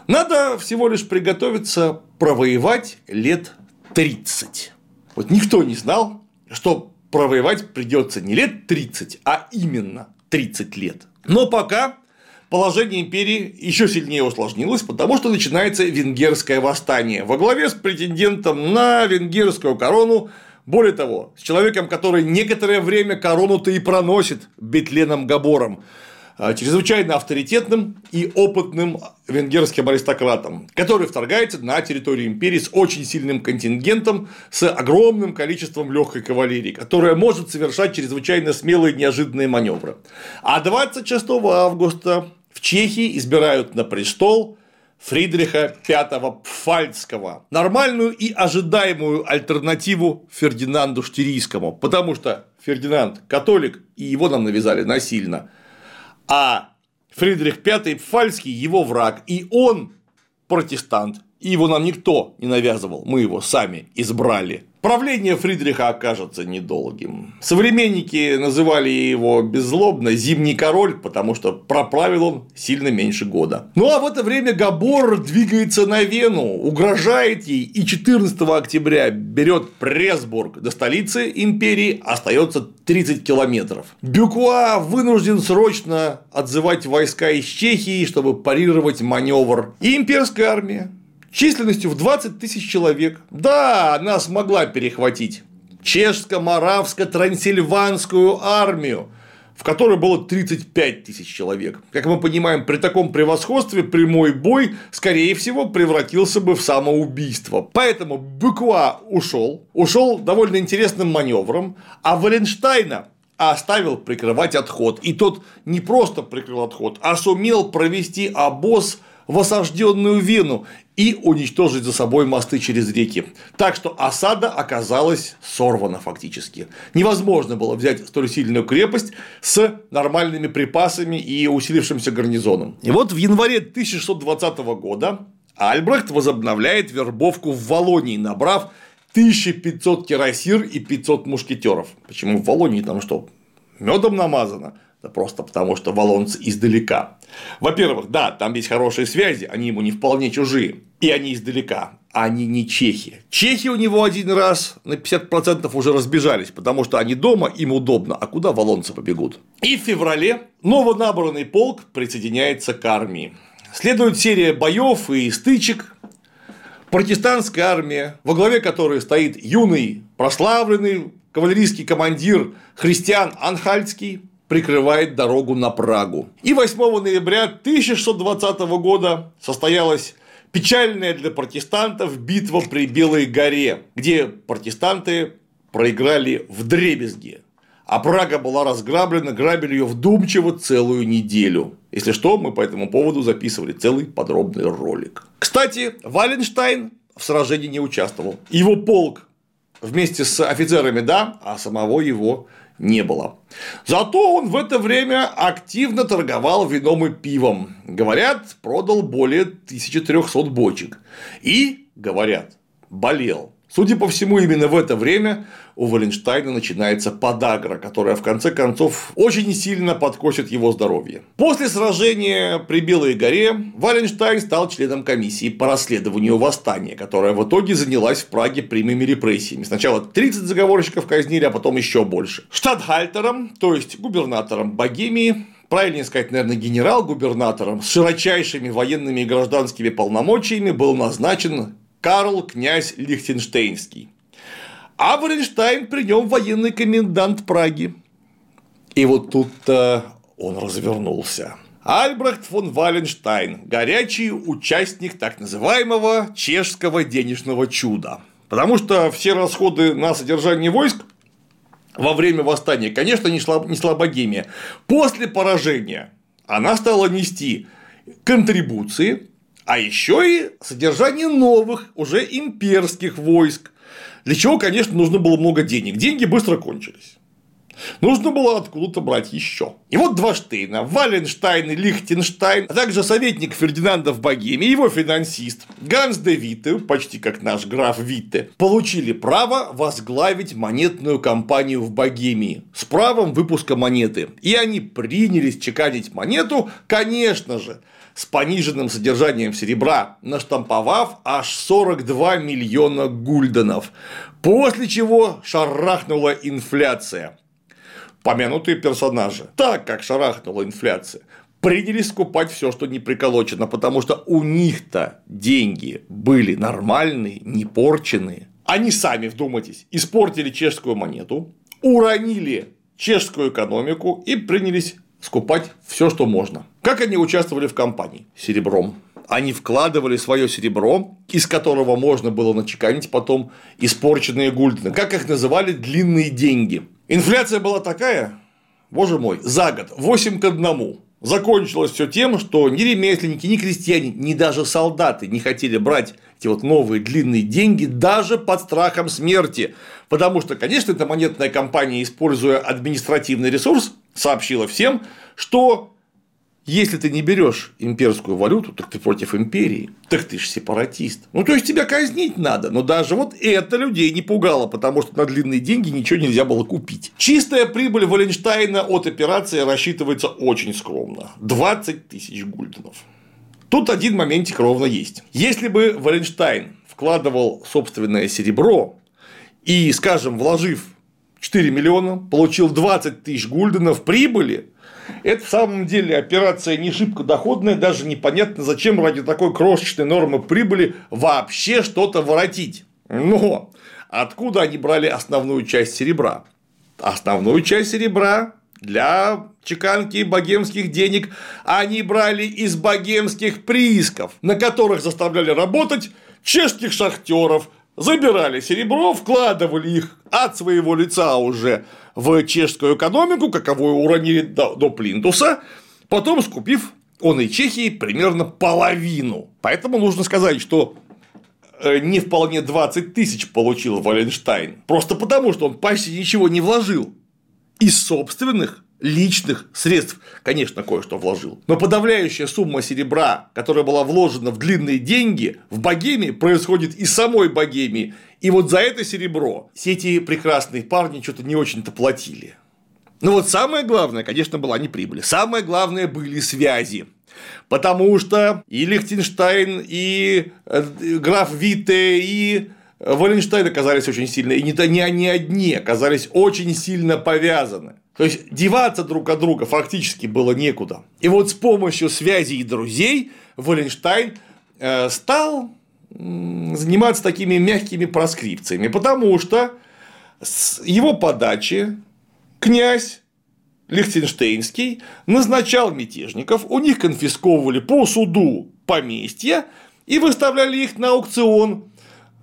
Надо всего лишь приготовиться провоевать лет 30. Вот никто не знал, что провоевать придется не лет 30, а именно 30 лет. Но пока положение империи еще сильнее усложнилось, потому что начинается венгерское восстание во главе с претендентом на венгерскую корону, более того, с человеком, который некоторое время корону-то и проносит Бетленом Габором. А, чрезвычайно авторитетным и опытным венгерским аристократом, который вторгается на территорию империи с очень сильным контингентом, с огромным количеством легкой кавалерии, которая может совершать чрезвычайно смелые неожиданные маневры. А 26 августа в Чехии избирают на престол Фридриха V Пфальцкого, нормальную и ожидаемую альтернативу Фердинанду Штирийскому, потому что Фердинанд католик, и его нам навязали насильно – а Фридрих V Пфальский его враг, и он протестант, и его нам никто не навязывал, мы его сами избрали. Правление Фридриха окажется недолгим. Современники называли его беззлобно «зимний король», потому что проправил он сильно меньше года. Ну а в это время Габор двигается на Вену, угрожает ей и 14 октября берет Пресбург. До столицы империи остается 30 километров. Бюкуа вынужден срочно отзывать войска из Чехии, чтобы парировать маневр. И имперская армия численностью в 20 тысяч человек. Да, она смогла перехватить чешско-моравско-трансильванскую армию, в которой было 35 тысяч человек. Как мы понимаем, при таком превосходстве прямой бой, скорее всего, превратился бы в самоубийство. Поэтому Бюкуа ушел, ушел довольно интересным маневром, а Валенштайна оставил прикрывать отход. И тот не просто прикрыл отход, а сумел провести обоз в осажденную Вену и уничтожить за собой мосты через реки. Так что осада оказалась сорвана фактически. Невозможно было взять столь сильную крепость с нормальными припасами и усилившимся гарнизоном. И вот в январе 1620 года Альбрехт возобновляет вербовку в Волонии, набрав 1500 кирасир и 500 мушкетеров. Почему в Волонии там что? Медом намазано. Да просто потому, что Волонцы издалека. Во-первых, да, там есть хорошие связи, они ему не вполне чужие, и они издалека, они не чехи. Чехи у него один раз на 50% уже разбежались, потому что они дома, им удобно, а куда волонцы побегут? И в феврале новонабранный полк присоединяется к армии. Следует серия боев и стычек, протестантская армия, во главе которой стоит юный, прославленный кавалерийский командир Христиан Анхальский, прикрывает дорогу на Прагу. И 8 ноября 1620 года состоялась печальная для протестантов битва при Белой горе, где протестанты проиграли в дребезги. А Прага была разграблена, грабили ее вдумчиво целую неделю. Если что, мы по этому поводу записывали целый подробный ролик. Кстати, Валенштайн в сражении не участвовал. Его полк вместе с офицерами да, а самого его не было. Зато он в это время активно торговал вином и пивом. Говорят, продал более 1300 бочек. И, говорят, болел. Судя по всему, именно в это время у Валенштайна начинается подагра, которая в конце концов очень сильно подкосит его здоровье. После сражения при Белой горе Валенштайн стал членом комиссии по расследованию восстания, которая в итоге занялась в Праге прямыми репрессиями. Сначала 30 заговорщиков казнили, а потом еще больше. Штатхальтером, то есть губернатором Богемии, правильнее сказать, наверное, генерал-губернатором с широчайшими военными и гражданскими полномочиями был назначен Карл князь Лихтенштейнский. А Варенштайн при нем военный комендант Праги. И вот тут-то он развернулся. Альбрехт фон Валенштайн – горячий участник так называемого чешского денежного чуда. Потому что все расходы на содержание войск во время восстания, конечно, не шла. После поражения она стала нести контрибуции, а еще и содержание новых, уже имперских войск, для чего, конечно, нужно было много денег. Деньги быстро кончились. Нужно было откуда-то брать еще. И вот два Штейна, Валенштайн и Лихтенштайн, а также советник Фердинанда в Богеме, его финансист Ганс де Витте, почти как наш граф Витте, получили право возглавить монетную компанию в Богемии с правом выпуска монеты. И они принялись чеканить монету, конечно же, с пониженным содержанием серебра, наштамповав аж 42 миллиона гульденов, после чего шарахнула инфляция. Помянутые персонажи, так как шарахнула инфляция, принялись скупать все, что не приколочено, потому что у них-то деньги были нормальные, не порченные. Они сами, вдумайтесь, испортили чешскую монету, уронили чешскую экономику и принялись скупать все, что можно. Как они участвовали в кампании? Серебром. Они вкладывали свое серебро, из которого можно было начеканить потом испорченные гульдены. Как их называли? Длинные деньги. Инфляция была такая, боже мой, за год 8 к 1. Закончилось все тем, что ни ремесленники, ни крестьяне, ни даже солдаты не хотели брать эти вот новые длинные деньги даже под страхом смерти. Потому что, конечно, эта монетная компания, используя административный ресурс, сообщила всем, что если ты не берешь имперскую валюту, так ты против империи, так ты же сепаратист. Ну, то есть тебя казнить надо. Но даже вот это людей не пугало, потому что на длинные деньги ничего нельзя было купить. Чистая прибыль Валенштейна от операции рассчитывается очень скромно. 20 тысяч гульденов. Тут один моментик ровно есть. Если бы Валенштайн вкладывал собственное серебро и, скажем, вложив 4 миллиона, получил 20 тысяч гульденов прибыли, это в самом деле операция не шибко доходная, даже непонятно, зачем ради такой крошечной нормы прибыли вообще что-то воротить. Но откуда они брали основную часть серебра? Основную часть серебра для чеканки богемских денег они брали из богемских приисков, на которых заставляли работать чешских шахтеров, забирали серебро, вкладывали их от своего лица уже в чешскую экономику, каковую уронили до, до плинтуса, потом скупив он и Чехии примерно половину. Поэтому нужно сказать, что э, не вполне 20 тысяч получил Валенштайн, просто потому, что он почти ничего не вложил из собственных личных средств, конечно, кое-что вложил. Но подавляющая сумма серебра, которая была вложена в длинные деньги, в Богемии происходит из самой Богемии. И вот за это серебро все эти прекрасные парни что-то не очень-то платили. Но вот самое главное, конечно, была не прибыль. Самое главное были связи. Потому что и Лихтенштейн, и э, граф Витте, и Валенштейн оказались очень сильно, и не, не они одни оказались очень сильно повязаны. То есть деваться друг от друга фактически было некуда. И вот с помощью связей и друзей Валенштайн э, стал заниматься такими мягкими проскрипциями, потому что с его подачи князь Лихтенштейнский назначал мятежников, у них конфисковывали по суду поместья и выставляли их на аукцион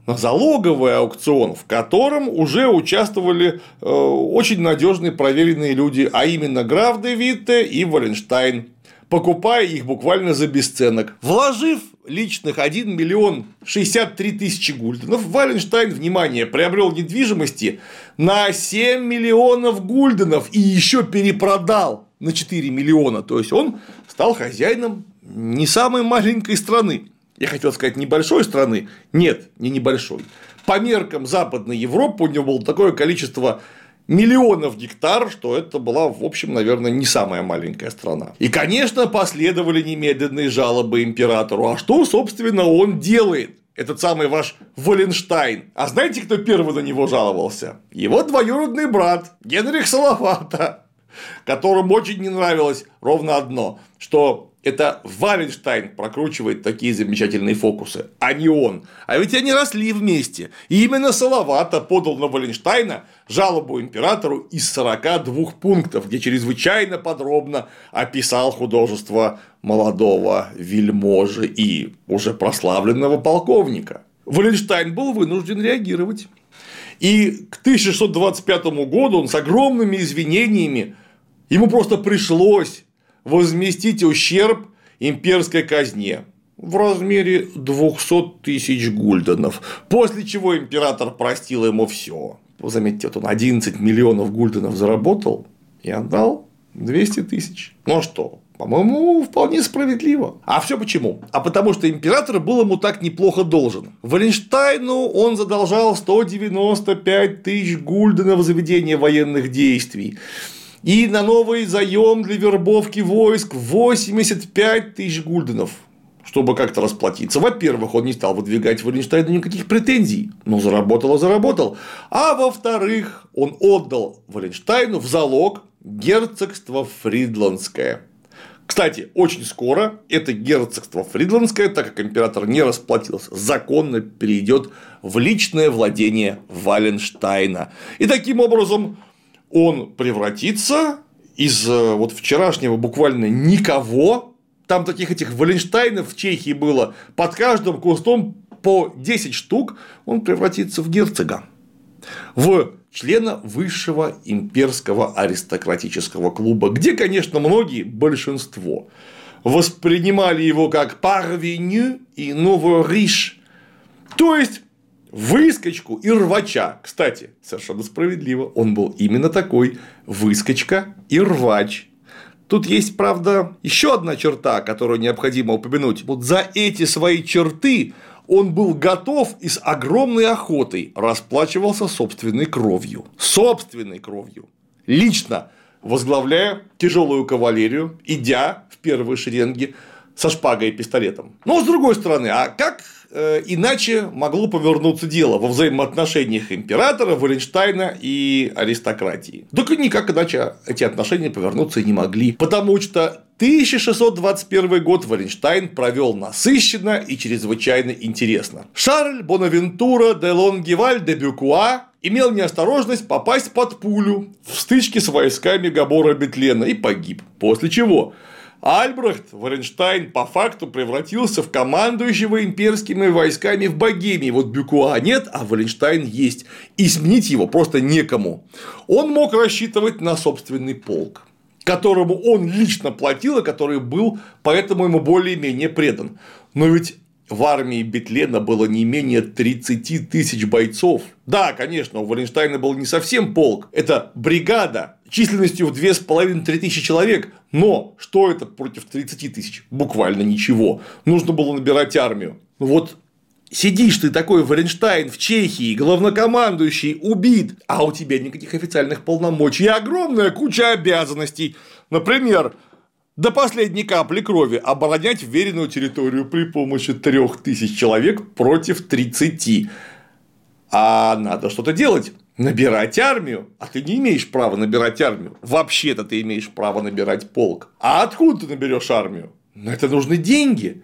на залоговый аукцион, в котором уже участвовали э, очень надежные проверенные люди, а именно граф де Витте и Валенштайн, покупая их буквально за бесценок. Вложив личных 1 миллион 63 тысячи гульденов, Валенштайн, внимание, приобрел недвижимости на 7 миллионов гульденов и еще перепродал на 4 миллиона. То есть он стал хозяином не самой маленькой страны я хотел сказать небольшой страны, нет, не небольшой. По меркам Западной Европы у него было такое количество миллионов гектар, что это была, в общем, наверное, не самая маленькая страна. И, конечно, последовали немедленные жалобы императору. А что, собственно, он делает? Этот самый ваш Валенштайн. А знаете, кто первый на него жаловался? Его двоюродный брат Генрих Салавата, которому очень не нравилось ровно одно, что это Валенштайн прокручивает такие замечательные фокусы, а не он. А ведь они росли вместе. И именно Салавата подал на Валенштайна жалобу императору из 42 пунктов, где чрезвычайно подробно описал художество молодого вельможи и уже прославленного полковника. Валенштайн был вынужден реагировать. И к 1625 году он с огромными извинениями ему просто пришлось возместить ущерб имперской казне в размере 200 тысяч гульденов, после чего император простил ему все. Заметьте, вот он 11 миллионов гульденов заработал и отдал 200 тысяч. Ну а что, по-моему, вполне справедливо. А все почему? А потому что император был ему так неплохо должен. Валенштайну он задолжал 195 тысяч гульденов за ведение военных действий и на новый заем для вербовки войск 85 тысяч гульденов чтобы как-то расплатиться. Во-первых, он не стал выдвигать Валенштейну никаких претензий, но заработал и заработал. А во-вторых, он отдал Валенштейну в залог герцогство Фридландское. Кстати, очень скоро это герцогство Фридландское, так как император не расплатился, законно перейдет в личное владение Валенштейна. И таким образом он превратится из э, вот вчерашнего буквально никого, там таких этих Валенштайнов в Чехии было, под каждым кустом по 10 штук, он превратится в герцога, в члена высшего имперского аристократического клуба, где, конечно, многие, большинство, воспринимали его как парвеню и новый риш, то есть выскочку и рвача. Кстати, совершенно справедливо, он был именно такой выскочка и рвач. Тут есть, правда, еще одна черта, которую необходимо упомянуть. Вот за эти свои черты он был готов и с огромной охотой расплачивался собственной кровью. Собственной кровью. Лично возглавляя тяжелую кавалерию, идя в первые шеренги со шпагой и пистолетом. Но с другой стороны, а как иначе могло повернуться дело во взаимоотношениях императора, Валенштейна и аристократии? Только никак иначе эти отношения повернуться не могли, потому что 1621 год Валенштайн провел насыщенно и чрезвычайно интересно. Шарль Бонавентура де Лонгеваль де Бюкуа имел неосторожность попасть под пулю в стычке с войсками Габора Бетлена и погиб. После чего Альбрехт Варенштайн по факту превратился в командующего имперскими войсками в Богемии. Вот Бюкуа нет, а Валенштайн есть. И сменить его просто некому. Он мог рассчитывать на собственный полк которому он лично платил и который был поэтому ему более-менее предан. Но ведь в армии Бетлена было не менее 30 тысяч бойцов. Да, конечно, у Валенштейна был не совсем полк, это бригада численностью в 2,5-3 тысячи человек, но что это против 30 тысяч? Буквально ничего. Нужно было набирать армию. Вот Сидишь ты такой Валенштайн в Чехии, главнокомандующий убит, а у тебя никаких официальных полномочий и огромная куча обязанностей. Например, до последней капли крови оборонять веренную территорию при помощи трех тысяч человек против 30. А надо что-то делать. Набирать армию, а ты не имеешь права набирать армию. Вообще-то ты имеешь право набирать полк. А откуда ты наберешь армию? На это нужны деньги.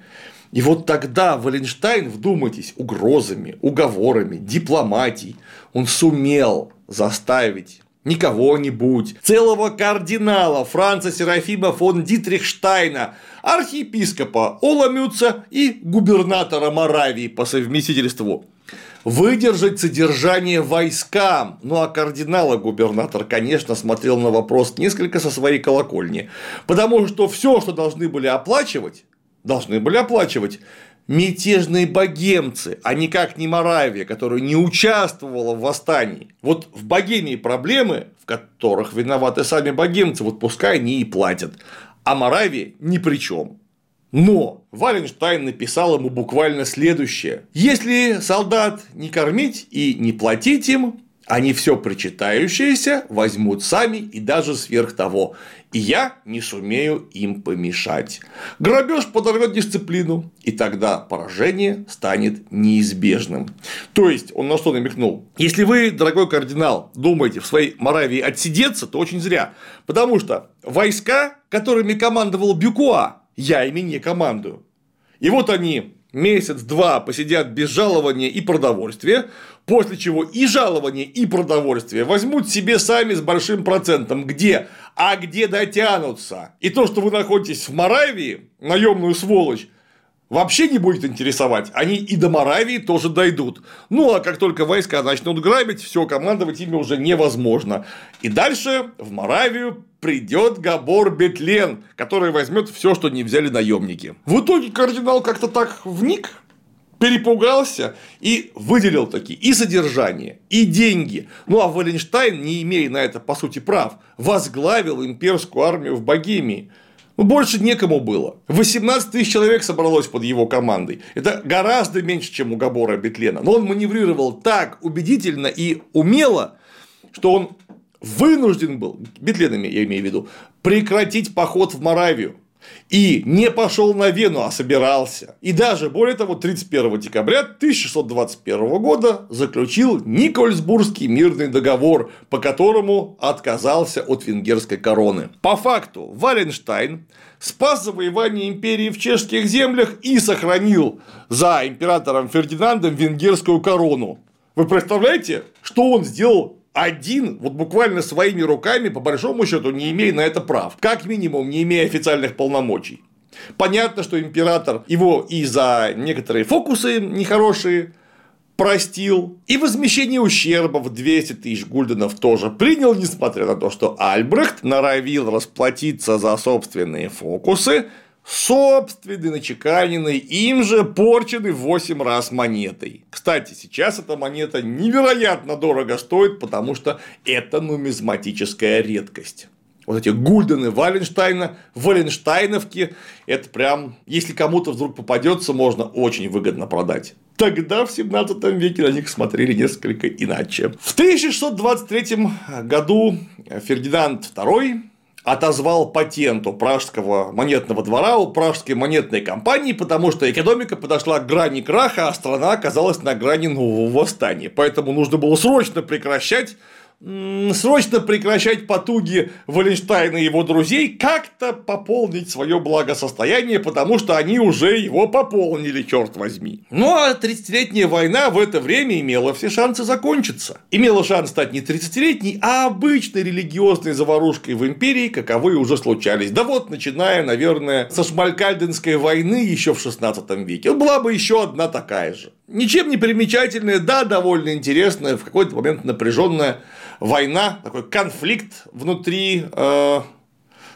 И вот тогда Валенштайн, вдумайтесь, угрозами, уговорами, дипломатией, он сумел заставить не кого-нибудь, целого кардинала Франца Серафима фон Дитрихштайна, архиепископа Оламюца и губернатора Моравии по совместительству. Выдержать содержание войскам. Ну а кардинала-губернатор, конечно, смотрел на вопрос несколько со своей колокольни. Потому что все, что должны были оплачивать, должны были оплачивать мятежные богемцы, а никак не Моравия, которая не участвовала в восстании. Вот в Богемии проблемы, в которых виноваты сами богемцы, вот пускай они и платят, а Моравия ни при чем. Но Валенштайн написал ему буквально следующее. Если солдат не кормить и не платить им, они все причитающееся возьмут сами и даже сверх того, и я не сумею им помешать. Грабеж подорвет дисциплину, и тогда поражение станет неизбежным. То есть, он на что намекнул? Если вы, дорогой кардинал, думаете в своей Моравии отсидеться, то очень зря. Потому что войска, которыми командовал Бюкуа, я ими не командую. И вот они месяц-два посидят без жалования и продовольствия, после чего и жалование, и продовольствие возьмут себе сами с большим процентом. Где? А где дотянутся? И то, что вы находитесь в Моравии, наемную сволочь, вообще не будет интересовать. Они и до Моравии тоже дойдут. Ну, а как только войска начнут грабить, все, командовать ими уже невозможно. И дальше в Моравию придет Габор Бетлен, который возьмет все, что не взяли наемники. В итоге кардинал как-то так вник, перепугался и выделил такие и содержание, и деньги. Ну а Валенштайн, не имея на это по сути прав, возглавил имперскую армию в Богемии. Больше некому было. 18 тысяч человек собралось под его командой. Это гораздо меньше, чем у Габора Бетлена. Но он маневрировал так убедительно и умело, что он вынужден был, Бетленами я имею в виду, прекратить поход в Моравию. И не пошел на Вену, а собирался. И даже, более того, 31 декабря 1621 года заключил Никольсбургский мирный договор, по которому отказался от венгерской короны. По факту, Валенштайн спас завоевание империи в чешских землях и сохранил за императором Фердинандом венгерскую корону. Вы представляете, что он сделал один, вот буквально своими руками, по большому счету, не имея на это прав. Как минимум, не имея официальных полномочий. Понятно, что император его и за некоторые фокусы нехорошие простил, и возмещение ущерба в 200 тысяч гульденов тоже принял, несмотря на то, что Альбрехт норовил расплатиться за собственные фокусы собственный, начеканенный, им же порченный в 8 раз монетой. Кстати, сейчас эта монета невероятно дорого стоит, потому что это нумизматическая редкость. вот эти Гульдены Валенштейна, Валенштайновки, это прям, если кому-то вдруг попадется, можно очень выгодно продать. Тогда в 17 веке на них смотрели несколько иначе. В 1623 году Фердинанд II отозвал патент у пражского монетного двора, у пражской монетной компании, потому что экономика подошла к грани краха, а страна оказалась на грани нового восстания. Поэтому нужно было срочно прекращать срочно прекращать потуги Валенштейна и его друзей как-то пополнить свое благосостояние, потому что они уже его пополнили, черт возьми. Ну а 30-летняя война в это время имела все шансы закончиться. Имела шанс стать не 30-летней, а обычной религиозной заварушкой в империи, каковые уже случались. Да вот, начиная, наверное, со Шмалькальденской войны еще в 16 веке. Была бы еще одна такая же. Ничем не примечательная, да, довольно интересная, в какой-то момент напряженная война, такой конфликт внутри э,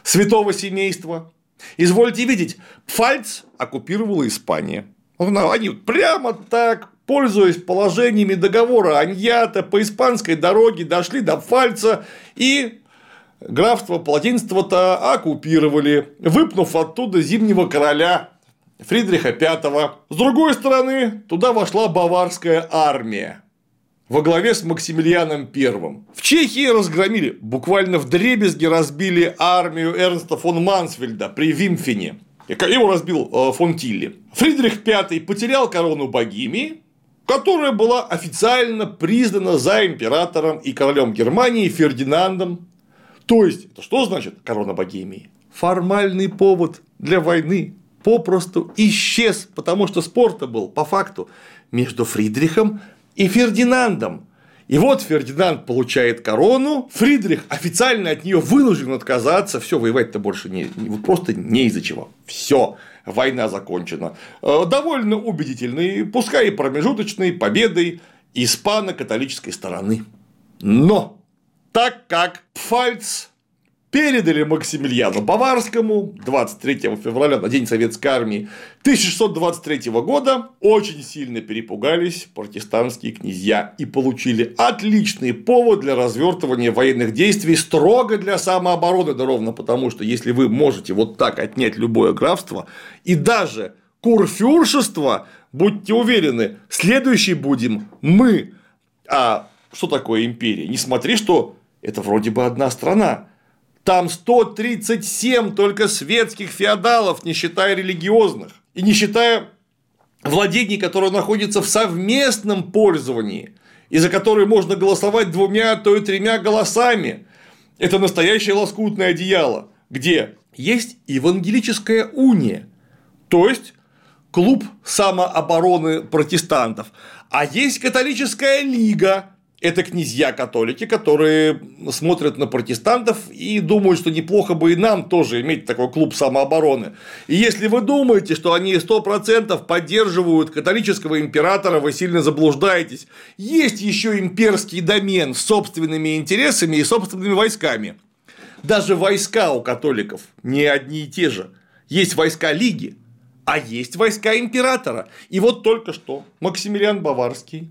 святого семейства. Извольте видеть, Пфальц оккупировала Испания. Они прямо так, пользуясь положениями договора Аньята, по испанской дороге дошли до Пфальца и графство Палатинство-то оккупировали, выпнув оттуда зимнего короля Фридриха V. С другой стороны, туда вошла баварская армия во главе с Максимилианом I. В Чехии разгромили, буквально в дребезги разбили армию Эрнста фон Мансфельда при Вимфене. Его разбил э, фон Тилли. Фридрих V потерял корону Богемии, которая была официально признана за императором и королем Германии Фердинандом. То есть, это что значит корона Богемии? Формальный повод для войны попросту исчез, потому что спор был по факту между Фридрихом и Фердинандом. И вот Фердинанд получает корону, Фридрих официально от нее вынужден отказаться, все, воевать-то больше не, вот просто не из-за чего. Все, война закончена. Э, довольно убедительной, пускай и промежуточной победой испано-католической стороны. Но так как Пфальц передали Максимилиану Баварскому 23 февраля на День Советской Армии 1623 года очень сильно перепугались протестантские князья и получили отличный повод для развертывания военных действий строго для самообороны, да ровно потому, что если вы можете вот так отнять любое графство и даже курфюршество, будьте уверены, следующий будем мы. А что такое империя? Не смотри, что это вроде бы одна страна, там 137 только светских феодалов, не считая религиозных. И не считая владений, которые находятся в совместном пользовании, и за которые можно голосовать двумя, а то и тремя голосами. Это настоящее лоскутное одеяло, где есть евангелическая уния, то есть клуб самообороны протестантов, а есть католическая лига, это князья-католики, которые смотрят на протестантов и думают, что неплохо бы и нам тоже иметь такой клуб самообороны. И если вы думаете, что они 100% поддерживают католического императора, вы сильно заблуждаетесь. Есть еще имперский домен с собственными интересами и собственными войсками. Даже войска у католиков не одни и те же. Есть войска Лиги, а есть войска императора. И вот только что Максимилиан Баварский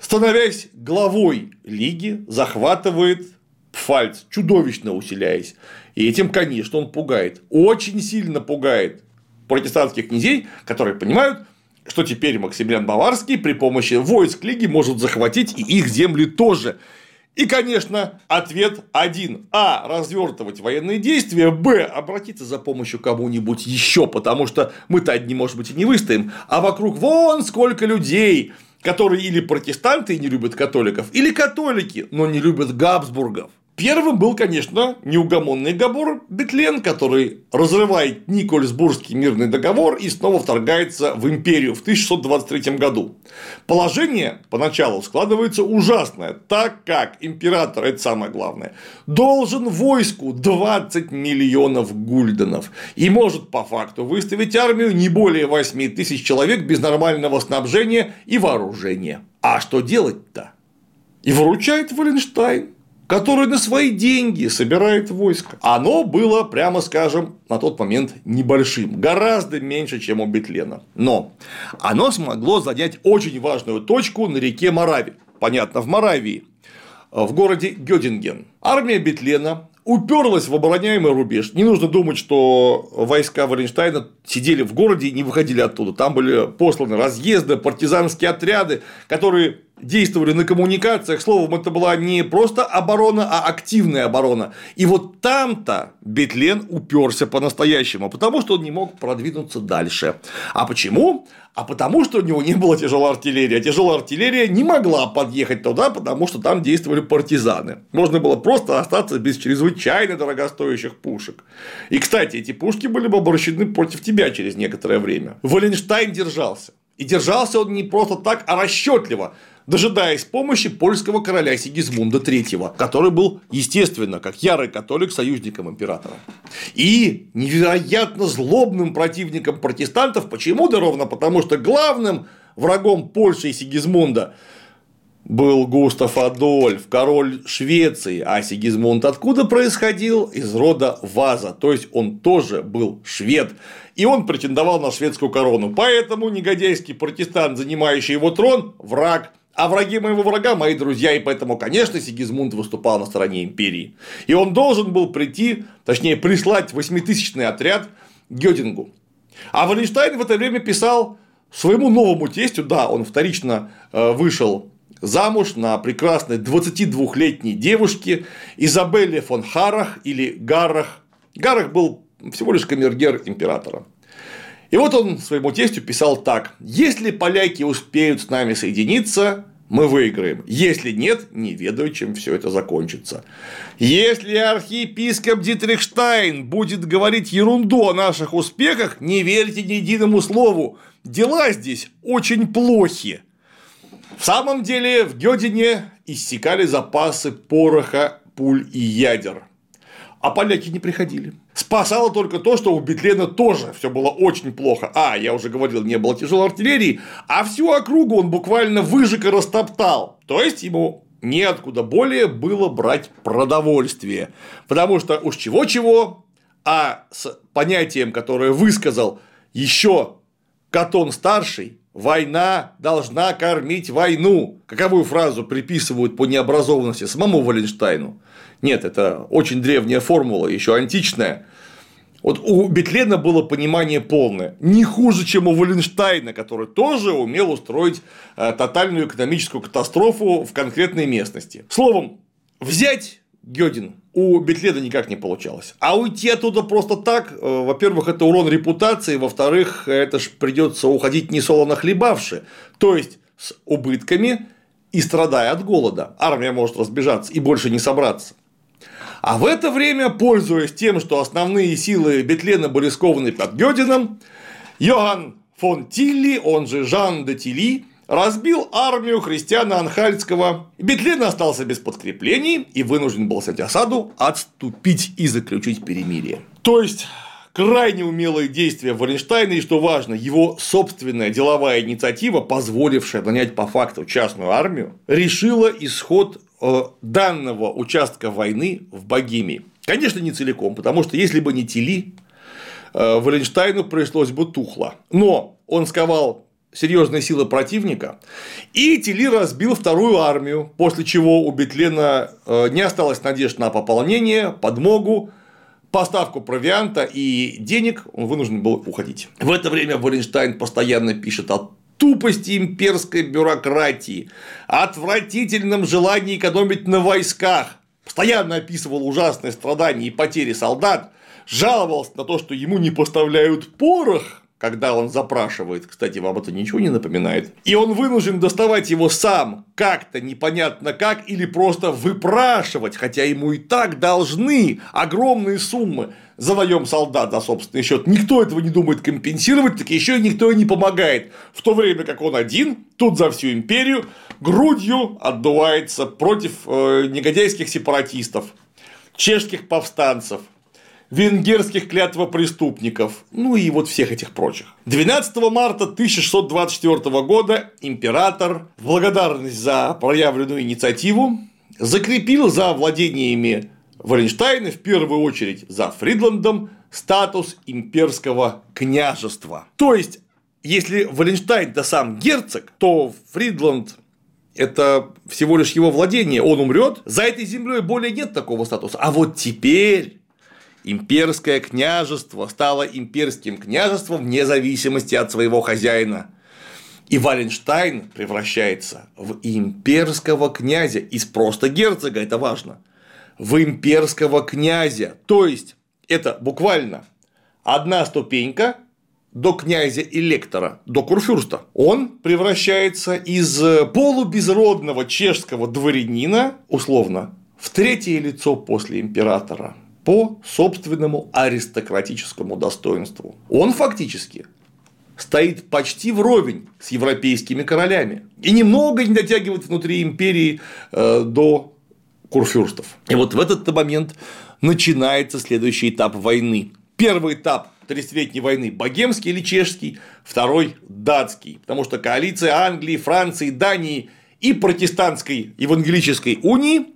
становясь главой лиги, захватывает Пфальц, чудовищно усиляясь. И этим, конечно, он пугает, очень сильно пугает протестантских князей, которые понимают, что теперь Максимилиан Баварский при помощи войск Лиги может захватить и их земли тоже. И, конечно, ответ один. А. Развертывать военные действия. Б. Обратиться за помощью кому-нибудь еще, потому что мы-то одни, может быть, и не выстоим. А вокруг вон сколько людей которые или протестанты и не любят католиков, или католики, но не любят Габсбургов. Первым был, конечно, неугомонный Габор Бетлен, который разрывает Никольсбургский мирный договор и снова вторгается в империю в 1623 году. Положение поначалу складывается ужасное, так как император, это самое главное, должен войску 20 миллионов гульденов и может по факту выставить армию не более 8 тысяч человек без нормального снабжения и вооружения. А что делать-то? И выручает Валенштайн который на свои деньги собирает войско. Оно было, прямо скажем, на тот момент небольшим, гораздо меньше, чем у Бетлена. Но оно смогло занять очень важную точку на реке Мораве. Понятно, в Моравии в городе Гёдинген. Армия Бетлена уперлась в обороняемый рубеж. Не нужно думать, что войска Валенштейна сидели в городе и не выходили оттуда. Там были посланы разъезды, партизанские отряды, которые действовали на коммуникациях. Словом, это была не просто оборона, а активная оборона. И вот там-то Бетлен уперся по-настоящему, потому что он не мог продвинуться дальше. А почему? А потому что у него не было тяжелой артиллерии. А тяжелая артиллерия не могла подъехать туда, потому что там действовали партизаны. Можно было просто остаться без чрезвычайно дорогостоящих пушек. И, кстати, эти пушки были бы обращены против тебя через некоторое время. Валенштайн держался. И держался он не просто так, а расчетливо дожидаясь помощи польского короля Сигизмунда III, который был, естественно, как ярый католик, союзником императора. И невероятно злобным противником протестантов. Почему? Да ровно потому, что главным врагом Польши и Сигизмунда был Густав Адольф, король Швеции, а Сигизмунд откуда происходил? Из рода Ваза, то есть он тоже был швед, и он претендовал на шведскую корону. Поэтому негодяйский протестант, занимающий его трон, враг а враги моего врага – мои друзья, и поэтому, конечно, Сигизмунд выступал на стороне империи. И он должен был прийти, точнее, прислать восьмитысячный отряд Гёдингу. А Валенштайн в это время писал своему новому тестю, да, он вторично э, вышел замуж на прекрасной 22-летней девушке Изабелле фон Харах или Гарах. Гарах был всего лишь камергер императора. И вот он своему тестю писал так. Если поляки успеют с нами соединиться, мы выиграем. Если нет, не ведаю, чем все это закончится. Если архиепископ Дитрихштайн будет говорить ерунду о наших успехах, не верьте ни единому слову. Дела здесь очень плохи. В самом деле в Гёдине иссякали запасы пороха, пуль и ядер. А поляки не приходили. Спасало только то, что у Бетлена тоже все было очень плохо. А, я уже говорил, не было тяжелой артиллерии, а всю округу он буквально выжег и растоптал. То есть ему неоткуда более было брать продовольствие. Потому что уж чего-чего, а с понятием, которое высказал еще Катон старший, Война должна кормить войну. Каковую фразу приписывают по необразованности самому Валенштайну? Нет, это очень древняя формула, еще античная. Вот у Бетлена было понимание полное. Не хуже, чем у Валенштайна, который тоже умел устроить э, тотальную экономическую катастрофу в конкретной местности. Словом, взять Гёдин у Бетледа никак не получалось. А уйти оттуда просто так, э, во-первых, это урон репутации, во-вторых, это ж придется уходить не солоно хлебавши, то есть с убытками и страдая от голода. Армия может разбежаться и больше не собраться. А в это время, пользуясь тем, что основные силы Бетлена были скованы под Гёдином, Йоганн фон Тилли, он же Жан де Тилли, разбил армию христиана Анхальского. Бетлен остался без подкреплений и вынужден был снять осаду, отступить и заключить перемирие. То есть, крайне умелые действия Валенштейна и, что важно, его собственная деловая инициатива, позволившая нанять по факту частную армию, решила исход данного участка войны в Богемии. Конечно, не целиком, потому что если бы не Тили, э, Валенштайну пришлось бы тухло. Но он сковал серьезные силы противника, и Тили разбил вторую армию, после чего у Бетлена э, не осталось надежд на пополнение, подмогу, поставку провианта и денег, он вынужден был уходить. В это время Валенштайн постоянно пишет о тупости имперской бюрократии, отвратительном желании экономить на войсках, постоянно описывал ужасные страдания и потери солдат, жаловался на то, что ему не поставляют порох, когда он запрашивает, кстати, вам это ничего не напоминает, и он вынужден доставать его сам, как-то непонятно как, или просто выпрашивать, хотя ему и так должны огромные суммы за наем солдат за собственный счет. Никто этого не думает компенсировать, так еще и никто и не помогает. В то время как он один, тут за всю империю, грудью отдувается против э, негодяйских сепаратистов, чешских повстанцев, венгерских клятвопреступников, ну и вот всех этих прочих. 12 марта 1624 года император в благодарность за проявленную инициативу закрепил за владениями Валенштайна в первую очередь за Фридландом статус имперского княжества. То есть, если Валенштайн это сам герцог, то Фридланд это всего лишь его владение, он умрет, за этой землей более нет такого статуса. А вот теперь имперское княжество стало имперским княжеством вне зависимости от своего хозяина. И Валенштайн превращается в имперского князя из просто герцога, это важно, в имперского князя. То есть, это буквально одна ступенька до князя электора, до курфюрста. Он превращается из полубезродного чешского дворянина, условно, в третье лицо после императора по собственному аристократическому достоинству. Он фактически стоит почти вровень с европейскими королями и немного не дотягивает внутри империи э, до курфюрстов. И вот в этот момент начинается следующий этап войны. Первый этап 30-летней войны богемский или чешский, второй датский, потому что коалиция Англии, Франции, Дании и протестантской евангелической унии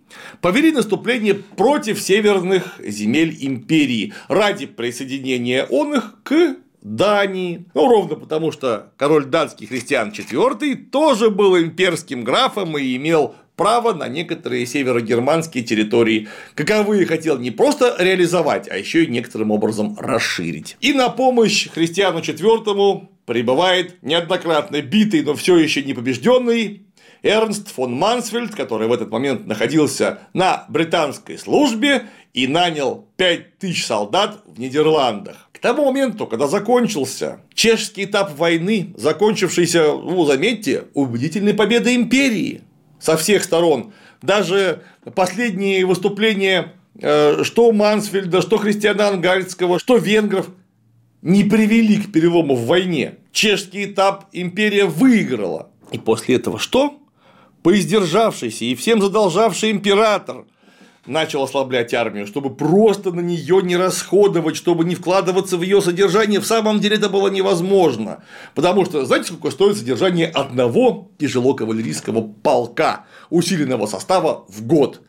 повели наступление против северных земель империи ради присоединения он их к Дании. Ну, ровно потому, что король датский Христиан IV тоже был имперским графом и имел право на некоторые северогерманские территории, каковые хотел не просто реализовать, а еще и некоторым образом расширить. И на помощь Христиану IV прибывает неоднократно битый, но все еще не побежденный Эрнст фон Мансфельд, который в этот момент находился на британской службе и нанял 5000 солдат в Нидерландах. К тому моменту, когда закончился чешский этап войны, закончившийся, ну, заметьте, убедительной победой империи со всех сторон, даже последние выступления э, что Мансфельда, что Христиана Ангальского, что венгров не привели к перелому в войне. Чешский этап империя выиграла. И после этого что? Поиздержавшийся и всем задолжавший император начал ослаблять армию, чтобы просто на нее не расходовать, чтобы не вкладываться в ее содержание. В самом деле это было невозможно. Потому что, знаете, сколько стоит содержание одного тяжелокавалерийского полка усиленного состава в год?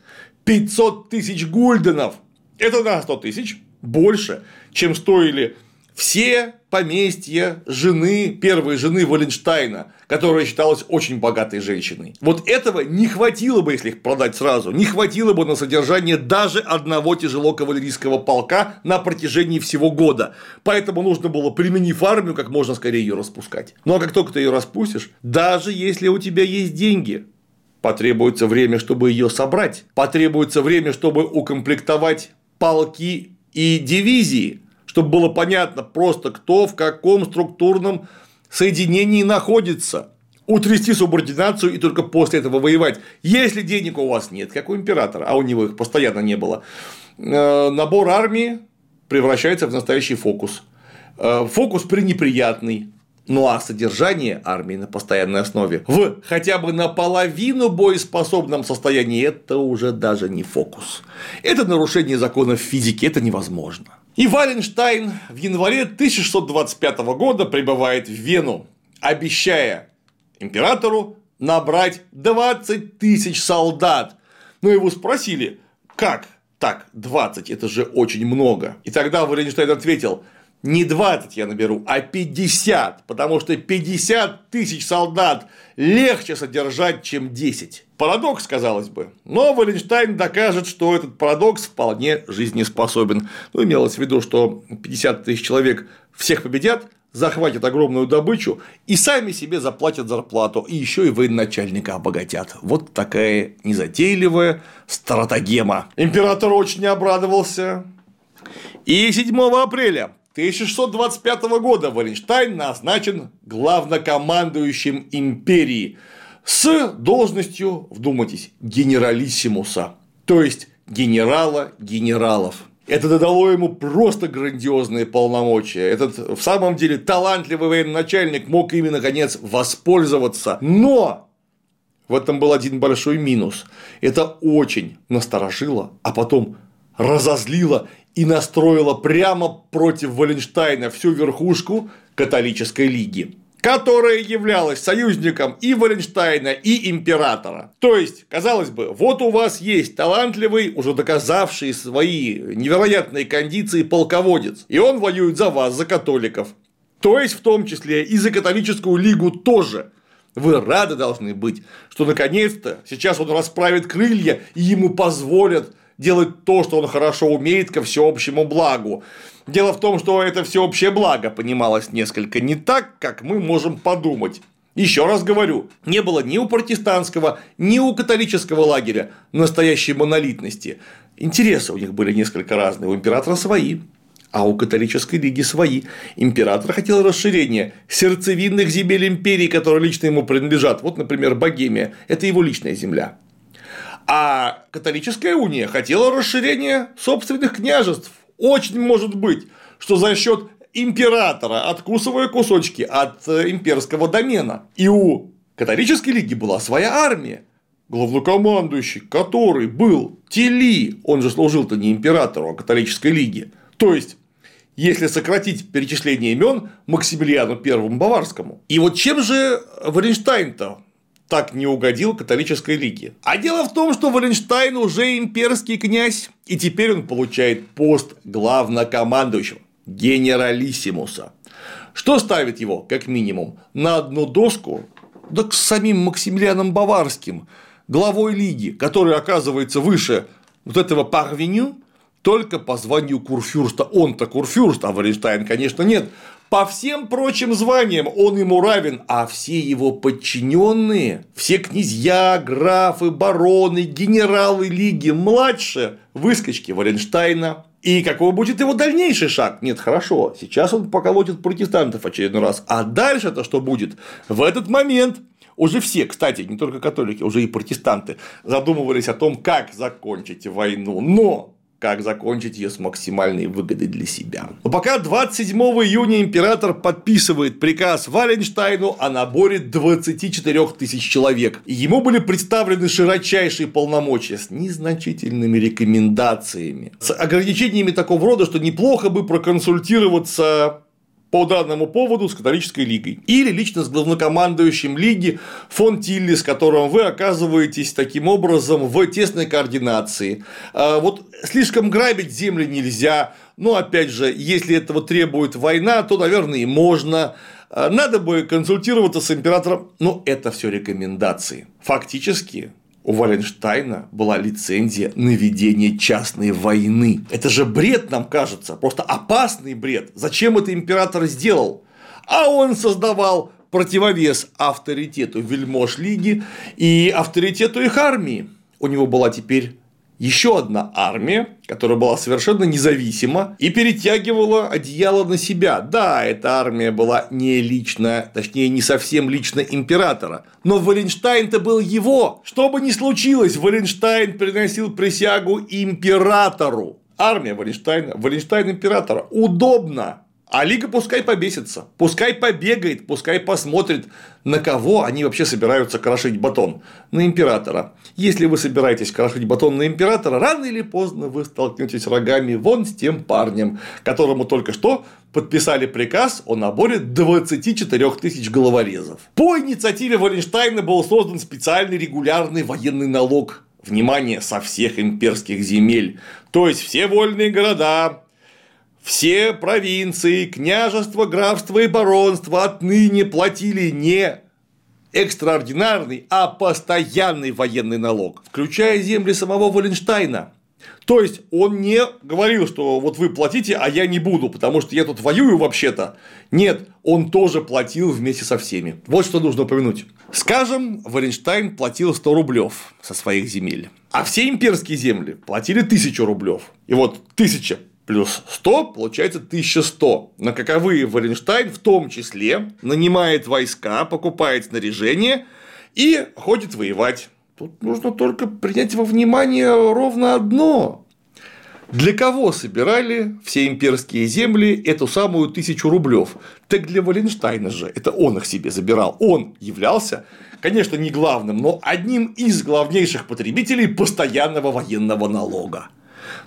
500 тысяч гульденов. Это на 100 тысяч больше, чем стоили все поместья жены, первой жены Валенштайна, которая считалась очень богатой женщиной. Вот этого не хватило бы, если их продать сразу, не хватило бы на содержание даже одного тяжело кавалерийского полка на протяжении всего года. Поэтому нужно было, применив армию, как можно скорее ее распускать. Ну а как только ты ее распустишь, даже если у тебя есть деньги, потребуется время, чтобы ее собрать, потребуется время, чтобы укомплектовать полки и дивизии, чтобы было понятно просто, кто в каком структурном соединении находится. Утрясти субординацию и только после этого воевать. Если денег у вас нет, как у императора, а у него их постоянно не было, э, набор армии превращается в настоящий фокус. Э, фокус пренеприятный, ну а содержание армии на постоянной основе в хотя бы наполовину боеспособном состоянии это уже даже не фокус. Это нарушение законов физики, это невозможно. И Валенштайн в январе 1625 года прибывает в Вену, обещая императору набрать 20 тысяч солдат. Но его спросили, как так, 20, это же очень много. И тогда Валенштайн ответил, не 20 я наберу, а 50, потому что 50 тысяч солдат легче содержать, чем 10. Парадокс, казалось бы, но Валенштайн докажет, что этот парадокс вполне жизнеспособен. Ну, имелось в виду, что 50 тысяч человек всех победят, захватят огромную добычу и сами себе заплатят зарплату, и еще и военачальника обогатят. Вот такая незатейливая стратагема. Император очень обрадовался. И 7 апреля 1625 года Валенштайн назначен главнокомандующим империи с должностью, вдумайтесь, генералиссимуса, то есть генерала генералов. Это додало ему просто грандиозные полномочия. Этот в самом деле талантливый военачальник мог ими наконец воспользоваться. Но в этом был один большой минус. Это очень насторожило, а потом разозлило и настроила прямо против Валенштайна всю верхушку католической лиги которая являлась союзником и Валенштайна, и императора. То есть, казалось бы, вот у вас есть талантливый, уже доказавший свои невероятные кондиции полководец, и он воюет за вас, за католиков. То есть, в том числе и за католическую лигу тоже. Вы рады должны быть, что наконец-то сейчас он расправит крылья и ему позволят делать то, что он хорошо умеет ко всеобщему благу. Дело в том, что это всеобщее благо понималось несколько не так, как мы можем подумать. Еще раз говорю, не было ни у протестантского, ни у католического лагеря настоящей монолитности. Интересы у них были несколько разные, у императора свои, а у католической лиги свои. Император хотел расширения сердцевинных земель империи, которые лично ему принадлежат. Вот, например, Богемия – это его личная земля. А католическая уния хотела расширения собственных княжеств. Очень может быть, что за счет императора, откусывая кусочки от э, имперского домена. И у католической лиги была своя армия, главнокомандующий, который был Тели, он же служил-то не императору, а католической лиге. То есть, если сократить перечисление имен Максимилиану Первому Баварскому. И вот чем же Варенштайн-то так не угодил католической лиге? А дело в том, что Валенштайн уже имперский князь, и теперь он получает пост главнокомандующего, генералиссимуса. Что ставит его, как минимум, на одну доску, да к самим Максимилианом Баварским, главой лиги, который оказывается выше вот этого парвеню, только по званию курфюрста. Он-то курфюрст, а Валенштайн, конечно, нет. По всем прочим званиям он ему равен, а все его подчиненные, все князья, графы, бароны, генералы лиги младше выскочки Валенштайна. И какой будет его дальнейший шаг? Нет, хорошо, сейчас он поколотит протестантов очередной раз, а дальше-то что будет? В этот момент уже все, кстати, не только католики, уже и протестанты задумывались о том, как закончить войну. Но как закончить ее с максимальной выгодой для себя. Но пока 27 июня император подписывает приказ Валенштайну о наборе 24 тысяч человек. Ему были представлены широчайшие полномочия с незначительными рекомендациями, с ограничениями такого рода, что неплохо бы проконсультироваться по данному поводу с католической лигой. Или лично с главнокомандующим лиги фон Тилли, с которым вы оказываетесь таким образом в тесной координации. А вот слишком грабить земли нельзя. Но опять же, если этого требует война, то, наверное, и можно. А надо бы консультироваться с императором, но это все рекомендации. Фактически, у Валенштайна была лицензия на ведение частной войны. Это же бред нам кажется, просто опасный бред. Зачем это император сделал? А он создавал противовес авторитету вельмож лиги и авторитету их армии. У него была теперь еще одна армия, которая была совершенно независима и перетягивала одеяло на себя. Да, эта армия была не лично, точнее, не совсем лично императора, но Валенштайн-то был его. Что бы ни случилось, Валенштайн приносил присягу императору. Армия Валенштайна, Валенштайн императора. Удобно. А Лига пускай побесится, пускай побегает, пускай посмотрит, на кого они вообще собираются крошить батон. На императора. Если вы собираетесь крошить батон на императора, рано или поздно вы столкнетесь рогами вон с тем парнем, которому только что подписали приказ о наборе 24 тысяч головорезов. По инициативе Валенштайна был создан специальный регулярный военный налог внимание, со всех имперских земель. То есть все вольные города, все провинции, княжества, графства и баронства отныне платили не экстраординарный, а постоянный военный налог, включая земли самого Валенштайна. То есть он не говорил, что вот вы платите, а я не буду, потому что я тут воюю вообще-то. Нет, он тоже платил вместе со всеми. Вот что нужно упомянуть. Скажем, Валенштайн платил 100 рублев со своих земель, а все имперские земли платили 1000 рублев. И вот 1000 плюс 100 получается 1100. На каковые Валенштайн в том числе нанимает войска, покупает снаряжение и ходит воевать. Тут нужно только принять во внимание ровно одно. Для кого собирали все имперские земли эту самую тысячу рублев? Так для Валенштайна же, это он их себе забирал. Он являлся, конечно, не главным, но одним из главнейших потребителей постоянного военного налога.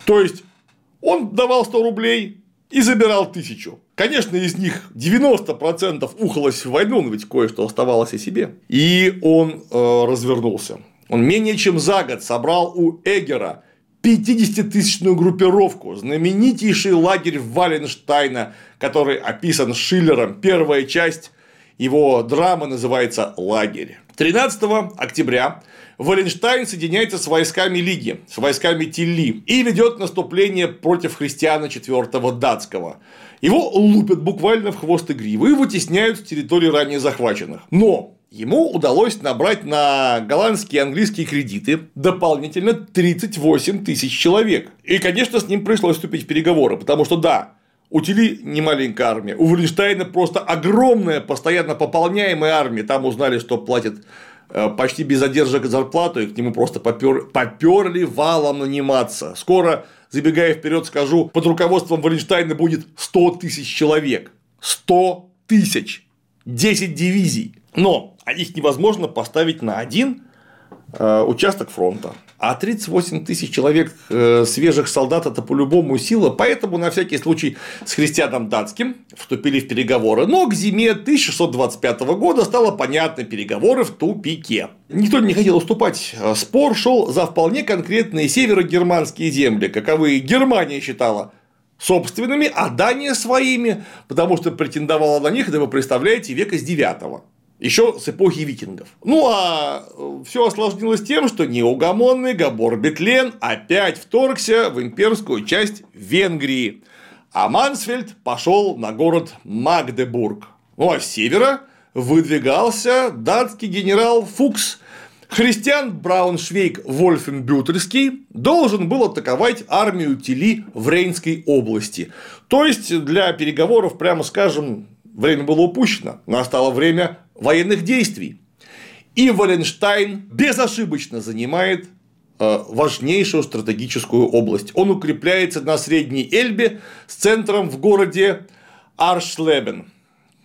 То есть он давал 100 рублей и забирал тысячу. Конечно, из них 90% ухалось в войну, но ведь кое-что оставалось и себе. И он э, развернулся. Он менее чем за год собрал у Эгера 50-тысячную группировку, знаменитейший лагерь Валенштайна, который описан Шиллером, первая часть Его драма называется «Лагерь». 13 октября Валенштайн соединяется с войсками Лиги, с войсками Тилли и ведет наступление против христиана IV датского. Его лупят буквально в хвост и гриву и вытесняют с территории ранее захваченных. Но Ему удалось набрать на голландские и английские кредиты дополнительно 38 тысяч человек. И, конечно, с ним пришлось вступить в переговоры, потому что да, у Тили не маленькая армия, у Валенштейна просто огромная, постоянно пополняемая армия. Там узнали, что платят э, почти без задержек зарплату, и к нему просто попер... поперли валом наниматься. Скоро, забегая вперед, скажу, под руководством Валенштейна будет 100 тысяч человек. 100 тысяч. 10 дивизий. Но их невозможно поставить на один э, участок фронта. А 38 тысяч человек э, свежих солдат – это по-любому сила, поэтому на всякий случай с христианом датским вступили в переговоры. Но к зиме 1625 года стало понятно, переговоры в тупике. Никто не хотел уступать. Спор шел за вполне конкретные северогерманские земли, каковы Германия считала собственными, а Дания своими, потому что претендовала на них, это вы представляете, века с 9 еще с эпохи викингов. Ну а э, все осложнилось тем, что неугомонный Габор Бетлен опять вторгся в имперскую часть Венгрии, а Мансфельд пошел на город Магдебург. Ну а с севера выдвигался датский генерал Фукс. Христиан Брауншвейг Вольфенбютельский должен был атаковать армию Тили в Рейнской области. То есть для переговоров, прямо скажем, время было упущено, настало время военных действий. И Валенштайн безошибочно занимает э, важнейшую стратегическую область. Он укрепляется на Средней Эльбе с центром в городе Аршлебен.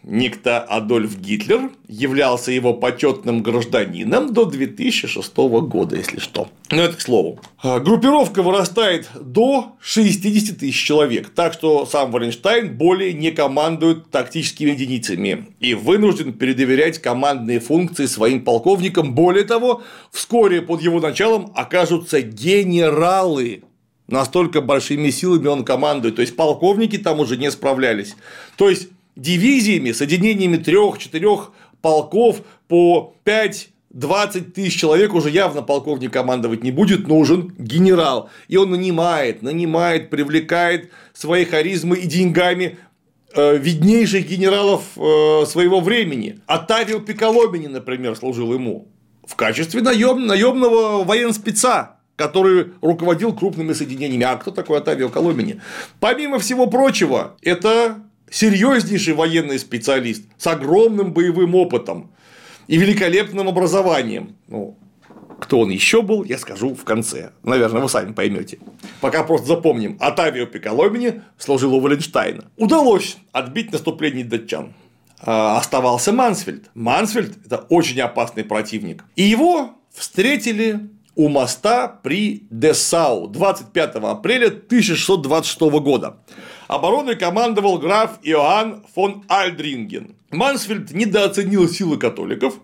Никто Адольф Гитлер являлся его почетным гражданином до 2006 года, если что. Но это к слову. А, группировка вырастает до 60 тысяч человек, так что сам Валенштайн более не командует тактическими единицами и вынужден передоверять командные функции своим полковникам. Более того, вскоре под его началом окажутся генералы, настолько большими силами он командует. То есть полковники там уже не справлялись. То есть дивизиями, соединениями трех-четырех полков по 5 20 тысяч человек уже явно полковник командовать не будет, нужен генерал. И он нанимает, нанимает, привлекает своей харизмой и деньгами э, виднейших генералов э, своего времени. Атавио Пиколомини, например, служил ему в качестве наем, наемного военспеца который руководил крупными соединениями. А кто такой Атавио Коломини? Помимо всего прочего, это серьезнейший военный специалист с огромным боевым опытом и великолепным образованием. Ну, кто он еще был, я скажу в конце. Наверное, вы сами поймете. Пока просто запомним. Атавио Пиколомини служил у Валенштайна. Удалось отбить наступление датчан. А, оставался Мансфельд. Мансфельд – это очень опасный противник. И его встретили у моста при Десау 25 апреля 1626 года. Обороной командовал граф Иоанн фон Альдринген. Мансфельд недооценил силы католиков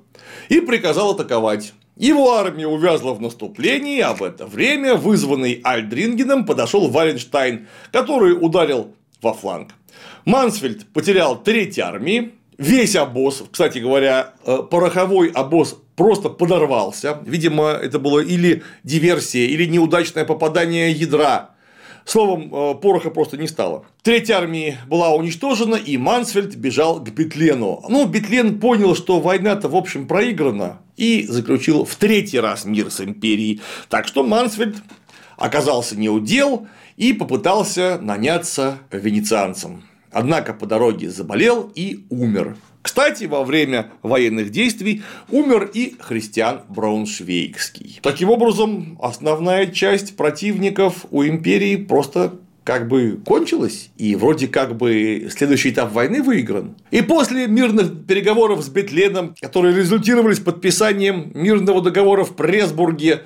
и приказал атаковать. Его армия увязла в наступлении, а в это время вызванный Альдрингеном подошел Валенштайн, который ударил во фланг. Мансфельд потерял треть армии, весь обоз, кстати говоря, э, пороховой обоз просто подорвался. Видимо, это было или диверсия, или неудачное попадание ядра Словом, э, пороха просто не стало. Третья армия была уничтожена, и Мансфельд бежал к Бетлену. Ну, Бетлен понял, что война-то, в общем, проиграна, и заключил в третий раз мир с империей. Так что Мансфельд оказался неудел и попытался наняться венецианцам. Однако по дороге заболел и умер. Кстати, во время военных действий умер и христиан Брауншвейгский. Таким образом, основная часть противников у империи просто как бы кончилась, и вроде как бы следующий этап войны выигран. И после мирных переговоров с Бетленом, которые результировались подписанием мирного договора в Пресбурге,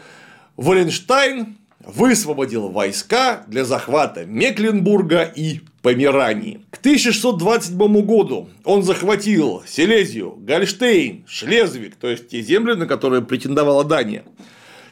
Валенштайн высвободил войска для захвата Мекленбурга и Померании. К 1627 году он захватил Силезию, Гольштейн, Шлезвик, то есть те земли, на которые претендовала Дания.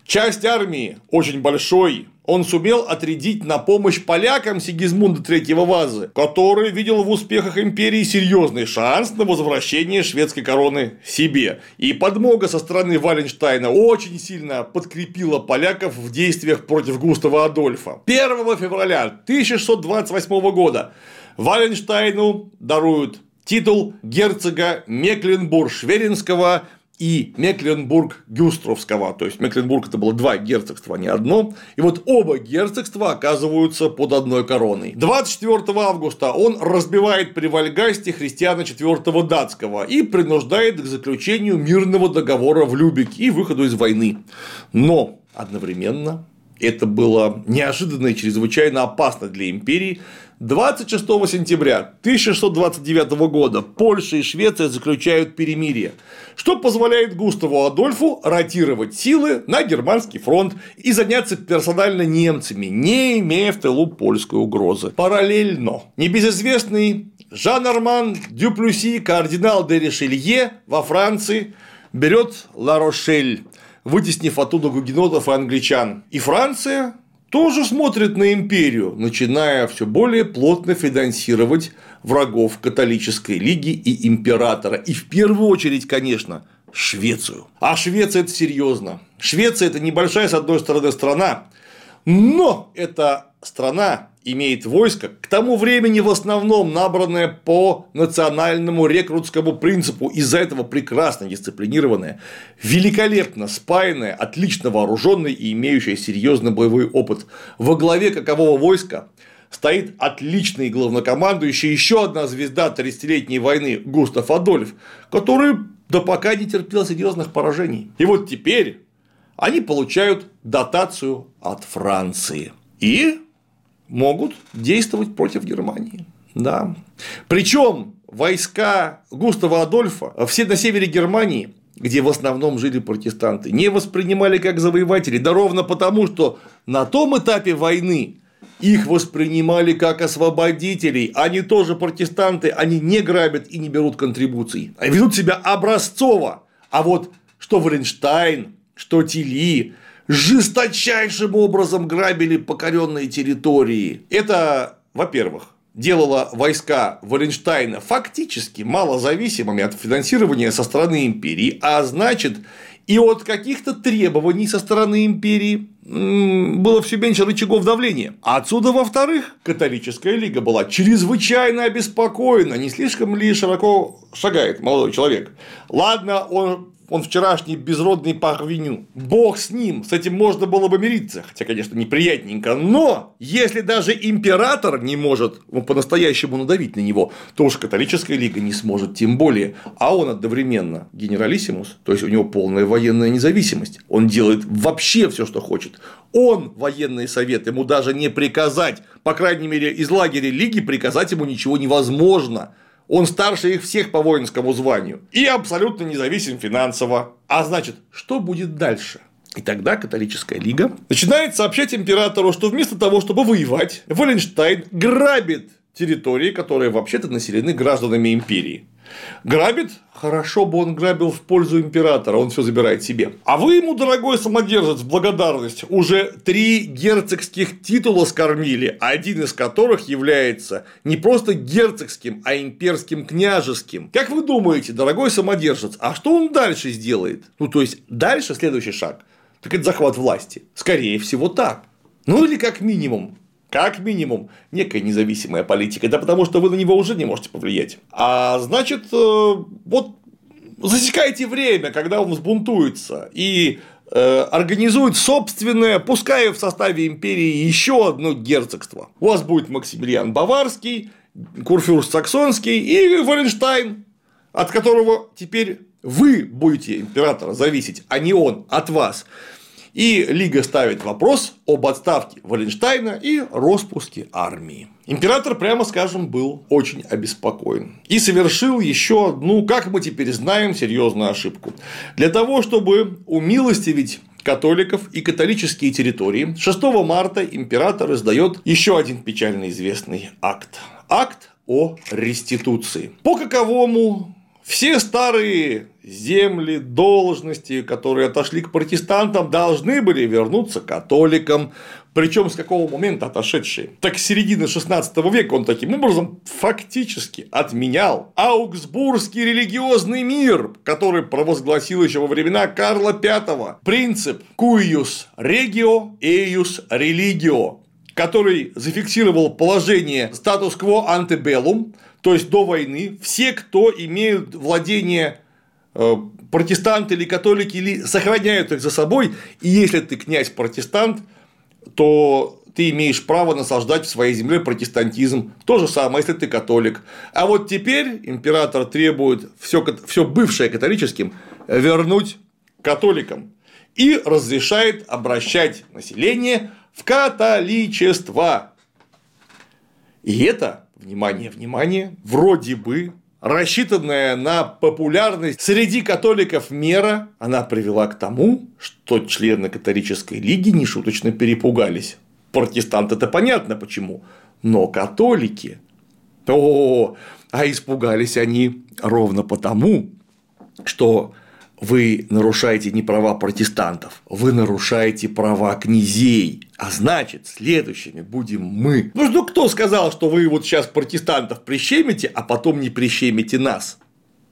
Часть армии, очень большой, он сумел отрядить на помощь полякам Сигизмунда III Вазы, который видел в успехах империи серьезный шанс на возвращение шведской короны себе. И подмога со стороны Валенштайна очень сильно подкрепила поляков в действиях против Густава Адольфа. 1 февраля 1628 года Валенштайну даруют титул герцога Мекленбург-Шверинского и Мекленбург-Гюстровского. То есть Мекленбург это было два герцогства, а не одно. И вот оба герцогства оказываются под одной короной. 24 августа он разбивает при Вальгасте христиана IV датского и принуждает к заключению мирного договора в Любике и выходу из войны. Но одновременно это было неожиданно и чрезвычайно опасно для империи, 26 сентября 1629 года Польша и Швеция заключают перемирие, что позволяет Густаву Адольфу ротировать силы на германский фронт и заняться персонально немцами, не имея в тылу польской угрозы. Параллельно небезызвестный Жан-Арман Дюплюси, кардинал де Ришелье во Франции, берет Ла-Рошель, вытеснив оттуда гугенотов и англичан. И Франция тоже смотрит на империю, начиная все более плотно финансировать врагов католической лиги и императора. И в первую очередь, конечно, Швецию. А Швеция это серьезно. Швеция это небольшая, с одной стороны, страна, но это страна имеет войско, к тому времени в основном набранное по национальному рекрутскому принципу, из-за этого прекрасно дисциплинированное, великолепно спаянное, отлично вооруженное и имеющее серьезный боевой опыт. Во главе какового войска стоит отличный главнокомандующий, еще одна звезда 30-летней войны Густав Адольф, который до пока не терпел серьезных поражений. И вот теперь они получают дотацию от Франции. И могут действовать против Германии. Да. Причем войска Густава Адольфа все на севере Германии где в основном жили протестанты, не воспринимали как завоевателей, да ровно потому, что на том этапе войны их воспринимали как освободителей, они тоже протестанты, они не грабят и не берут контрибуций, а ведут себя образцово. А вот что Валенштайн, что Тили, жесточайшим образом грабили покоренные территории. Это, во-первых, делало войска Валенштайна фактически малозависимыми от финансирования со стороны империи, а значит и от каких-то требований со стороны империи было все меньше рычагов давления. А отсюда, во-вторых, католическая лига была чрезвычайно обеспокоена, не слишком ли широко шагает молодой человек. Ладно, он он вчерашний безродный парвеню. Бог с ним, с этим можно было бы мириться, хотя, конечно, неприятненько, но если даже император не может по-настоящему надавить на него, то уж католическая лига не сможет тем более, а он одновременно генералиссимус, то есть у него полная военная независимость, он делает вообще все, что хочет, он военный совет, ему даже не приказать, по крайней мере, из лагеря лиги приказать ему ничего невозможно, он старше их всех по воинскому званию и абсолютно независим финансово. А значит, что будет дальше? И тогда католическая лига начинает сообщать императору, что вместо того, чтобы воевать, Валенштайн грабит территории, которые вообще-то населены гражданами империи. Грабит? Хорошо бы он грабил в пользу императора, он все забирает себе. А вы ему, дорогой самодержец, благодарность уже три герцогских титула скормили, один из которых является не просто герцогским, а имперским княжеским. Как вы думаете, дорогой самодержец, а что он дальше сделает? Ну, то есть, дальше следующий шаг. Так это захват власти. Скорее всего, так. Ну или как минимум как минимум, некая независимая политика, да потому что вы на него уже не можете повлиять. А значит, э, вот засекайте время, когда он взбунтуется, и э, организует собственное, пускай в составе империи еще одно герцогство. У вас будет Максимилиан Баварский, Курфюрст Саксонский и Валенштайн, от которого теперь вы будете императора зависеть, а не он от вас. И Лига ставит вопрос об отставке Валенштайна и распуске армии. Император, прямо скажем, был очень обеспокоен и совершил еще одну, как мы теперь знаем, серьезную ошибку. Для того, чтобы умилостивить католиков и католические территории, 6 марта император издает еще один печально известный акт. Акт о реституции. По каковому все старые земли, должности, которые отошли к протестантам, должны были вернуться католикам, причем с какого момента отошедшие? Так с середины 16 века он таким образом фактически отменял Аугсбургский религиозный мир, который провозгласил еще во времена Карла V принцип «cuius regio eius religio», который зафиксировал положение статус-кво антебеллум, то есть до войны, все, кто имеют владение э, протестанты или католики, или сохраняют их за собой, и если ты князь-протестант, то ты имеешь право насаждать в своей земле протестантизм. То же самое, если ты католик. А вот теперь император требует все, все бывшее католическим вернуть католикам и разрешает обращать население в католичество. И это, внимание, внимание, вроде бы рассчитанная на популярность среди католиков мера, она привела к тому, что члены католической лиги нешуточно перепугались. Протестанты это понятно почему, но католики, о, а испугались они ровно потому, что вы нарушаете не права протестантов, вы нарушаете права князей. А значит, следующими будем мы. Ну что, кто сказал, что вы вот сейчас протестантов прищемите, а потом не прищемите нас,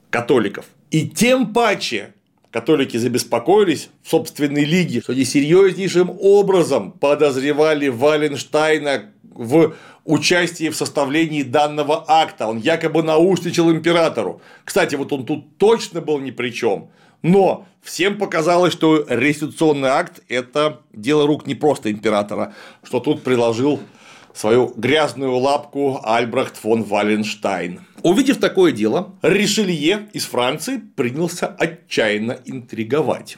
католиков? И тем паче католики забеспокоились в собственной лиге, что они серьезнейшим образом подозревали Валенштайна в участии в составлении данного акта. Он якобы наушничал императору. Кстати, вот он тут точно был ни при чем. Но всем показалось, что реституционный акт – это дело рук не просто императора, что тут приложил свою грязную лапку Альбрехт фон Валенштайн. Увидев такое дело, Ришелье из Франции принялся отчаянно интриговать.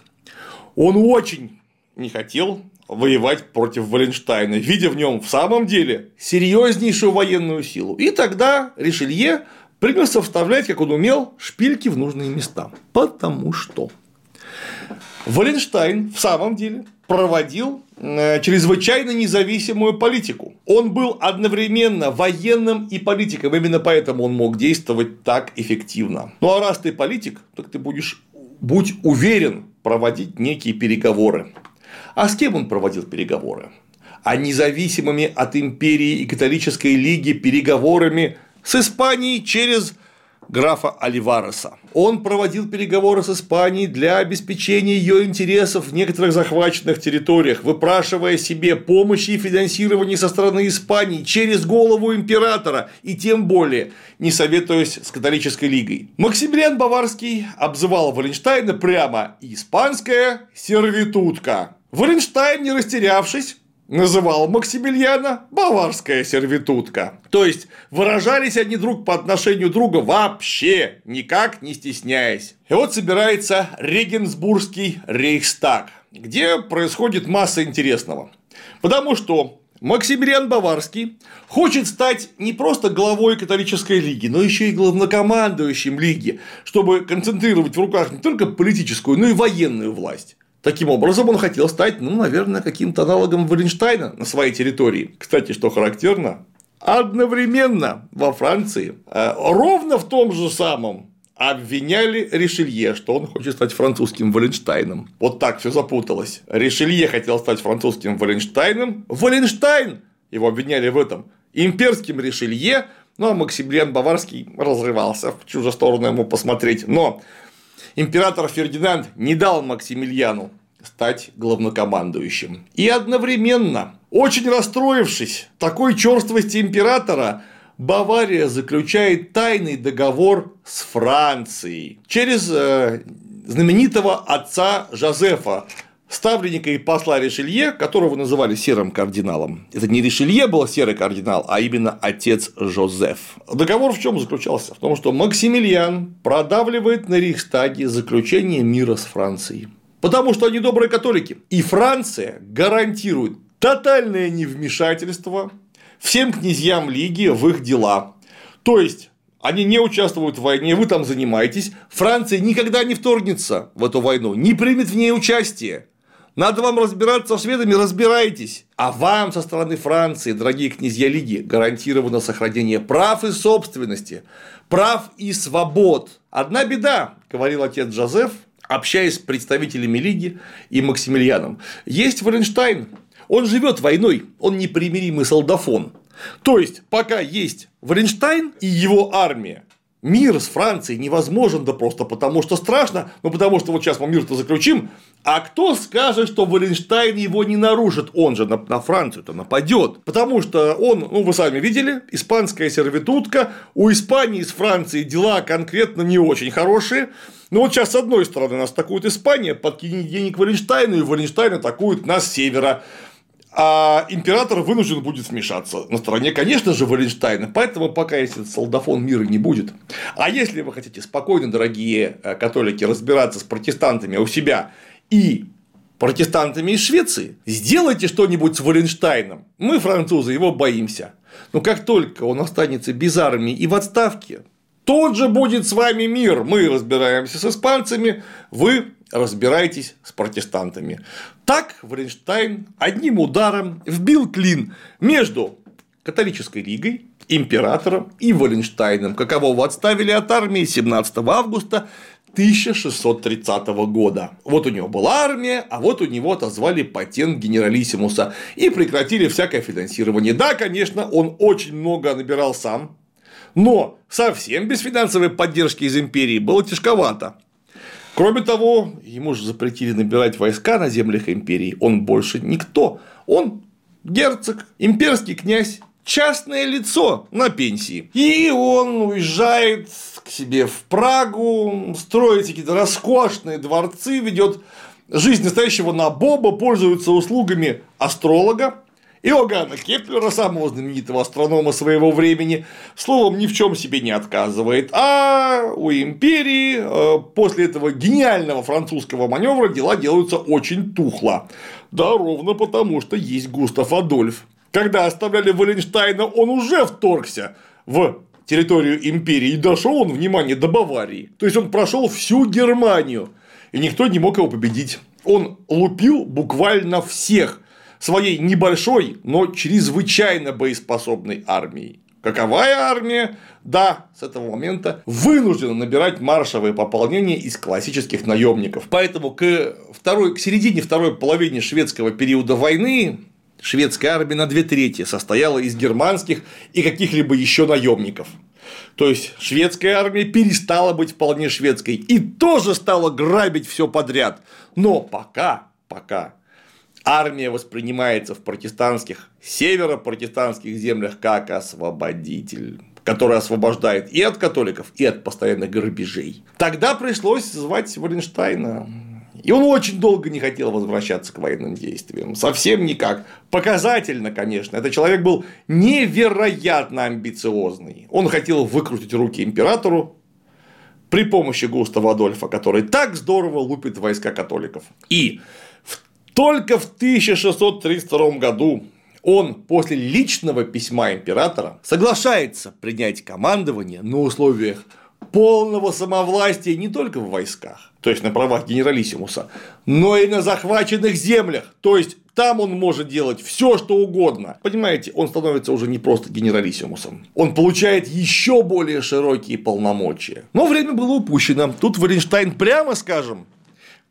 Он очень не хотел воевать против Валенштайна, видя в нем в самом деле серьезнейшую военную силу. И тогда Ришелье принялся вставлять, как он умел, шпильки в нужные места. Потому что Валенштайн в самом деле проводил э, чрезвычайно независимую политику. Он был одновременно военным и политиком, именно поэтому он мог действовать так эффективно. Ну а раз ты политик, так ты будешь, будь уверен, проводить некие переговоры. А с кем он проводил переговоры? А независимыми от империи и католической лиги переговорами с Испанией через графа Оливареса. Он проводил переговоры с Испанией для обеспечения ее интересов в некоторых захваченных территориях, выпрашивая себе помощи и финансирование со стороны Испании через голову императора и тем более не советуясь с католической лигой. Максимилиан Баварский обзывал Валенштайна прямо «испанская сервитутка». Валенштайн, не растерявшись, называл Максимилиана баварская сервитутка. То есть выражались они друг по отношению друга вообще, никак не стесняясь. И вот собирается Регенсбургский рейхстаг, где происходит масса интересного. Потому что Максимилиан Баварский хочет стать не просто главой католической лиги, но еще и главнокомандующим лиги, чтобы концентрировать в руках не только политическую, но и военную власть. Таким образом, он хотел стать, ну, наверное, каким-то аналогом Валенштайна на своей территории. Кстати, что характерно, одновременно во Франции э, ровно в том же самом обвиняли Ришелье, что он хочет стать французским Валенштайном. Вот так все запуталось. Ришелье хотел стать французским Валенштайном. Валенштайн его обвиняли в этом. Имперским Ришелье, ну а Максимилиан Баварский разрывался в чужую сторону ему посмотреть. Но император Фердинанд не дал Максимилиану стать главнокомандующим. И одновременно, очень расстроившись такой черствости императора, Бавария заключает тайный договор с Францией через э, знаменитого отца Жозефа, ставленника и посла Ришелье, которого называли серым кардиналом. Это не Ришелье был серый кардинал, а именно отец Жозеф. Договор в чем заключался? В том, что Максимилиан продавливает на Рейхстаге заключение мира с Францией. Потому что они добрые католики. И Франция гарантирует тотальное невмешательство всем князьям Лиги в их дела. То есть, они не участвуют в войне, вы там занимаетесь, Франция никогда не вторгнется в эту войну, не примет в ней участие. Надо вам разбираться с шведами, разбирайтесь. А вам со стороны Франции, дорогие князья Лиги, гарантировано сохранение прав и собственности, прав и свобод, Одна беда, говорил отец Джозеф, общаясь с представителями Лиги и Максимилианом. Есть Валенштайн, он живет войной, он непримиримый солдафон. То есть, пока есть Валенштайн и его армия, мир с Францией невозможен, да просто потому что страшно, ну потому что вот сейчас мы мир-то заключим, а кто скажет, что Валенштайн его не нарушит? Он же на, на Францию-то нападет. Потому что он, ну вы сами видели, испанская сервитутка, у Испании с Францией дела конкретно не очень хорошие. Но вот сейчас, с одной стороны, нас атакует Испания, подкинет денег Валенштайну, и Валенштайн атакует нас с севера а император вынужден будет вмешаться на стороне, конечно же, Валенштайна, поэтому пока если солдафон мира не будет. А если вы хотите спокойно, дорогие э, католики, разбираться с протестантами у себя и протестантами из Швеции, сделайте что-нибудь с Валенштайном. Мы, французы, его боимся. Но как только он останется без армии и в отставке, тот же будет с вами мир. Мы разбираемся с испанцами, вы разбирайтесь с протестантами. Так Варенштайн одним ударом вбил клин между католической лигой, императором и Валенштайном, какового отставили от армии 17 августа 1630 года. Вот у него была армия, а вот у него отозвали патент генералиссимуса и прекратили всякое финансирование. Да, конечно, он очень много набирал сам, но совсем без финансовой поддержки из империи было тяжковато. Кроме того, ему же запретили набирать войска на землях империи. Он больше никто. Он герцог, имперский князь, частное лицо на пенсии. И он уезжает к себе в Прагу, строит какие-то роскошные дворцы, ведет жизнь настоящего набоба, пользуется услугами астролога, Иоганна Кеплера, самого знаменитого астронома своего времени, словом, ни в чем себе не отказывает. А у империи э, после этого гениального французского маневра дела делаются очень тухло. Да, ровно потому, что есть Густав Адольф. Когда оставляли Валенштайна, он уже вторгся в территорию империи и дошел он, внимание, до Баварии. То есть он прошел всю Германию, и никто не мог его победить. Он лупил буквально всех своей небольшой, но чрезвычайно боеспособной армией. Каковая армия? Да, с этого момента вынуждена набирать маршевые пополнения из классических наемников. Поэтому к, второй, к середине второй половины шведского периода войны шведская армия на две трети состояла из германских и каких-либо еще наемников. То есть шведская армия перестала быть вполне шведской и тоже стала грабить все подряд. Но пока, пока армия воспринимается в протестантских, северо-протестантских землях как освободитель который освобождает и от католиков, и от постоянных грабежей. Тогда пришлось звать Валенштайна. И он очень долго не хотел возвращаться к военным действиям. Совсем никак. Показательно, конечно. Этот человек был невероятно амбициозный. Он хотел выкрутить руки императору при помощи Густава Адольфа, который так здорово лупит войска католиков. И только в 1632 году он после личного письма императора соглашается принять командование на условиях полного самовластия не только в войсках, то есть на правах генералиссимуса, но и на захваченных землях, то есть там он может делать все, что угодно. Понимаете, он становится уже не просто генералиссимусом. Он получает еще более широкие полномочия. Но время было упущено. Тут Варенштайн, прямо скажем,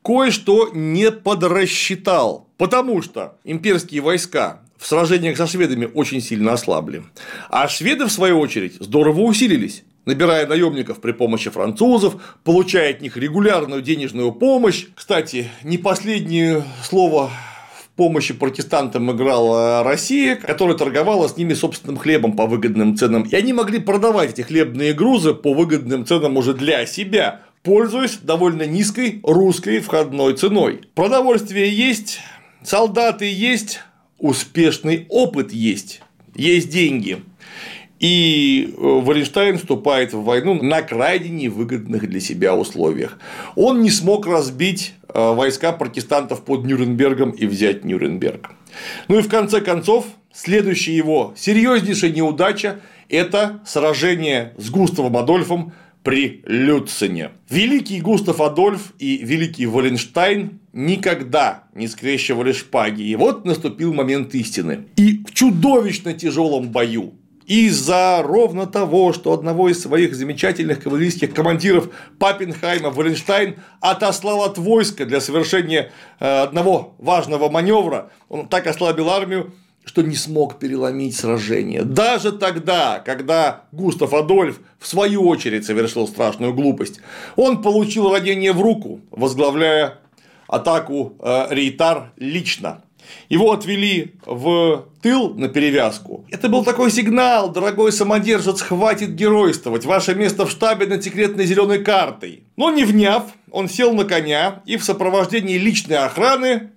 кое-что не подрасчитал, потому что имперские войска в сражениях со шведами очень сильно ослабли, а шведы, в свою очередь, здорово усилились набирая наемников при помощи французов, получая от них регулярную денежную помощь. Кстати, не последнее слово в помощи протестантам играла Россия, которая торговала с ними собственным хлебом по выгодным ценам. И они могли продавать эти хлебные грузы по выгодным ценам уже для себя, пользуясь довольно низкой русской входной ценой. Продовольствие есть, солдаты есть, успешный опыт есть, есть деньги. И э, Валенштайн вступает в войну на крайне невыгодных для себя условиях. Он не смог разбить э, войска протестантов под Нюрнбергом и взять Нюрнберг. Ну и в конце концов, следующая его серьезнейшая неудача – это сражение с Густавом Адольфом при Люцине. Великий Густав Адольф и великий Валенштайн никогда не скрещивали шпаги. И вот наступил момент истины. И в чудовищно тяжелом бою из-за ровно того, что одного из своих замечательных кавалерийских командиров Папенхайма Валенштайн отослал от войска для совершения э, одного важного маневра, он так ослабил армию, что не смог переломить сражение. Даже тогда, когда Густав Адольф в свою очередь совершил страшную глупость, он получил ранение в руку, возглавляя атаку э, Рейтар лично. Его отвели в тыл на перевязку. Это был такой сигнал, дорогой самодержец, хватит геройствовать, ваше место в штабе над секретной зеленой картой. Но не вняв, он сел на коня и в сопровождении личной охраны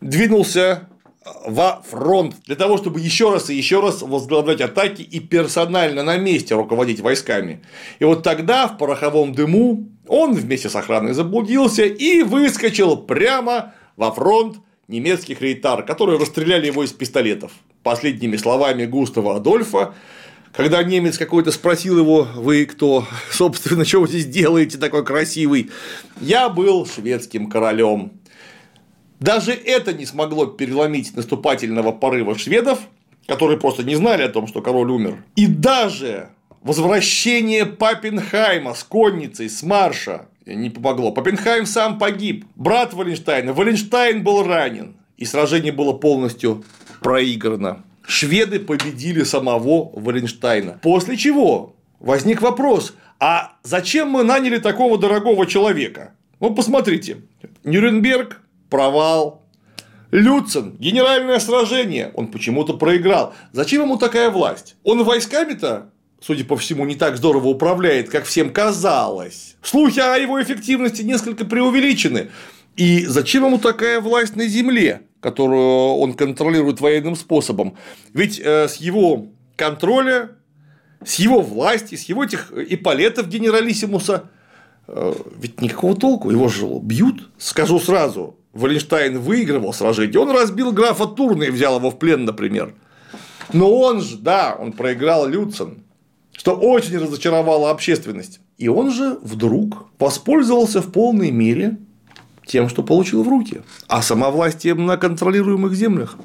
двинулся во фронт для того, чтобы еще раз и еще раз возглавлять атаки и персонально на месте руководить войсками. И вот тогда в пороховом дыму он вместе с охраной заблудился и выскочил прямо во фронт немецких рейтар, которые расстреляли его из пистолетов. Последними словами Густава Адольфа, когда немец какой-то спросил его, вы кто, собственно, что вы здесь делаете такой красивый, я был шведским королем. Даже это не смогло переломить наступательного порыва шведов, которые просто не знали о том, что король умер. И даже возвращение Папенхайма с конницей, с марша не помогло. Папенхайм сам погиб. Брат Валенштайна. Валенштайн был ранен. И сражение было полностью проиграно. Шведы победили самого Валенштайна. После чего возник вопрос, а зачем мы наняли такого дорогого человека? Ну, посмотрите. Нюрнберг провал. Люцен, генеральное сражение, он почему-то проиграл. Зачем ему такая власть? Он войсками-то, судя по всему, не так здорово управляет, как всем казалось. Слухи о его эффективности несколько преувеличены. И зачем ему такая власть на земле, которую он контролирует военным способом? Ведь э, с его контроля, с его власти, с его этих иполетов генералиссимуса э, ведь никакого толку, его же бьют, скажу сразу, Валенштайн выигрывал сражение, он разбил графа Турна и взял его в плен, например. Но он же, да, он проиграл Люцен, что очень разочаровало общественность. И он же вдруг воспользовался в полной мере тем, что получил в руки, а сама власть на контролируемых землях.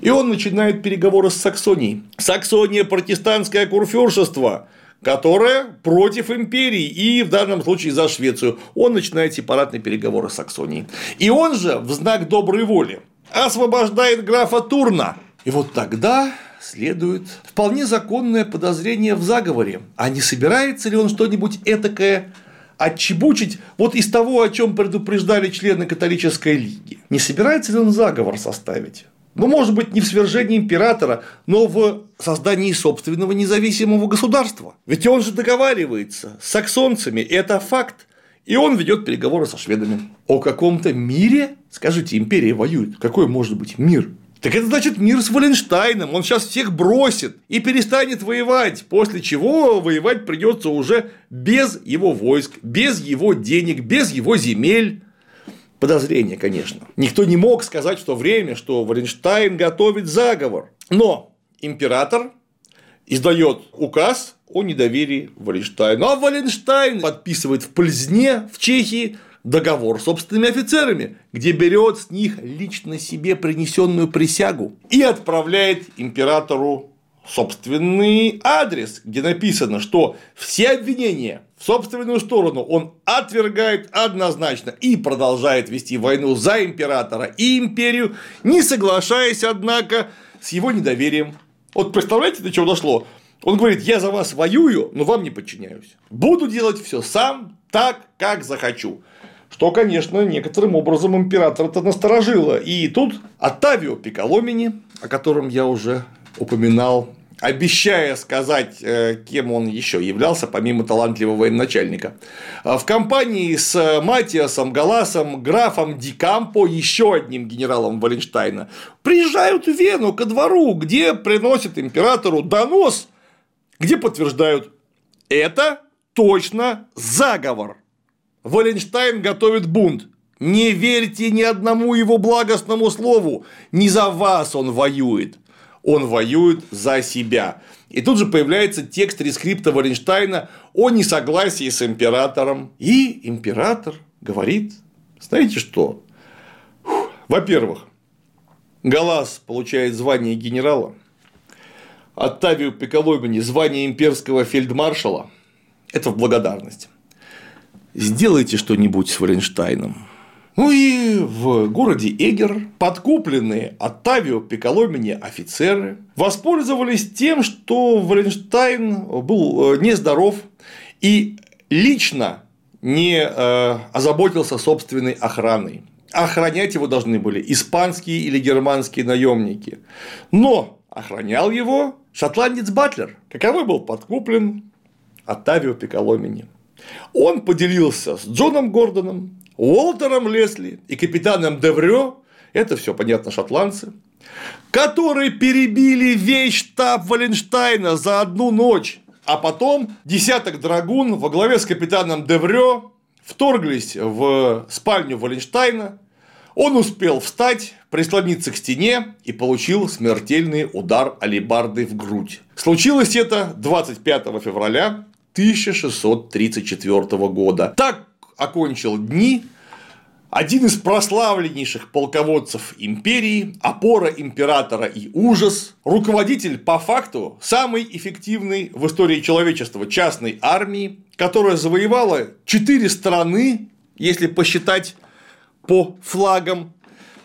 И он начинает переговоры с Саксонией. Саксония – протестантское курфюршество, которая против империи и в данном случае за Швецию. Он начинает сепаратные переговоры с Саксонией. И он же в знак доброй воли освобождает графа Турна. И вот тогда следует вполне законное подозрение в заговоре. А не собирается ли он что-нибудь этакое отчебучить вот из того, о чем предупреждали члены католической лиги? Не собирается ли он заговор составить? Ну, может быть, не в свержении императора, но в создании собственного независимого государства. Ведь он же договаривается с саксонцами, это факт. И он ведет переговоры со шведами. О каком-то мире? Скажите, империя воюет. Какой может быть мир? Так это значит мир с Валенштайном. Он сейчас всех бросит и перестанет воевать, после чего воевать придется уже без его войск, без его денег, без его земель подозрения, конечно. Никто не мог сказать в то время, что Валенштайн готовит заговор. Но император издает указ о недоверии Валенштайну. А Валенштайн подписывает в Пльзне, в Чехии, договор с собственными офицерами, где берет с них лично себе принесенную присягу и отправляет императору собственный адрес, где написано, что все обвинения в собственную сторону он отвергает однозначно и продолжает вести войну за императора и империю, не соглашаясь, однако, с его недоверием. Вот представляете, до чего дошло? Он говорит, я за вас воюю, но вам не подчиняюсь. Буду делать все сам, так, как захочу. Что, конечно, некоторым образом императора-то насторожило. И тут Оттавио Пиколомини, о котором я уже упоминал обещая сказать, э, кем он еще являлся, помимо талантливого военачальника. В компании с Матиасом Галасом, графом Дикампо, еще одним генералом Валенштайна, приезжают в Вену ко двору, где приносят императору донос, где подтверждают, это точно заговор. Валенштайн готовит бунт. Не верьте ни одному его благостному слову, не за вас он воюет он воюет за себя. И тут же появляется текст рескрипта Валенштайна о несогласии с императором. И император говорит, знаете что? Во-первых, Галас получает звание генерала. Оттавию Пиколомини звание имперского фельдмаршала – это в благодарность. Сделайте что-нибудь с Валенштайном. Ну и в городе Эгер подкупленные Оттавио Пиколомини офицеры воспользовались тем, что Валенштайн был э, нездоров и лично не э, озаботился собственной охраной. Охранять его должны были испанские или германские наемники. Но охранял его шотландец Батлер, каковой был подкуплен Оттавио Пиколомини. Он поделился с Джоном Гордоном, Уолтером Лесли и капитаном Деврё, это все понятно шотландцы, которые перебили весь штаб Валенштайна за одну ночь, а потом десяток драгун во главе с капитаном Деврё вторглись в спальню Валенштайна, он успел встать, прислониться к стене и получил смертельный удар алибарды в грудь. Случилось это 25 февраля 1634 года. Так окончил дни один из прославленнейших полководцев империи, опора императора и ужас, руководитель по факту самой эффективной в истории человечества частной армии, которая завоевала четыре страны, если посчитать по флагам,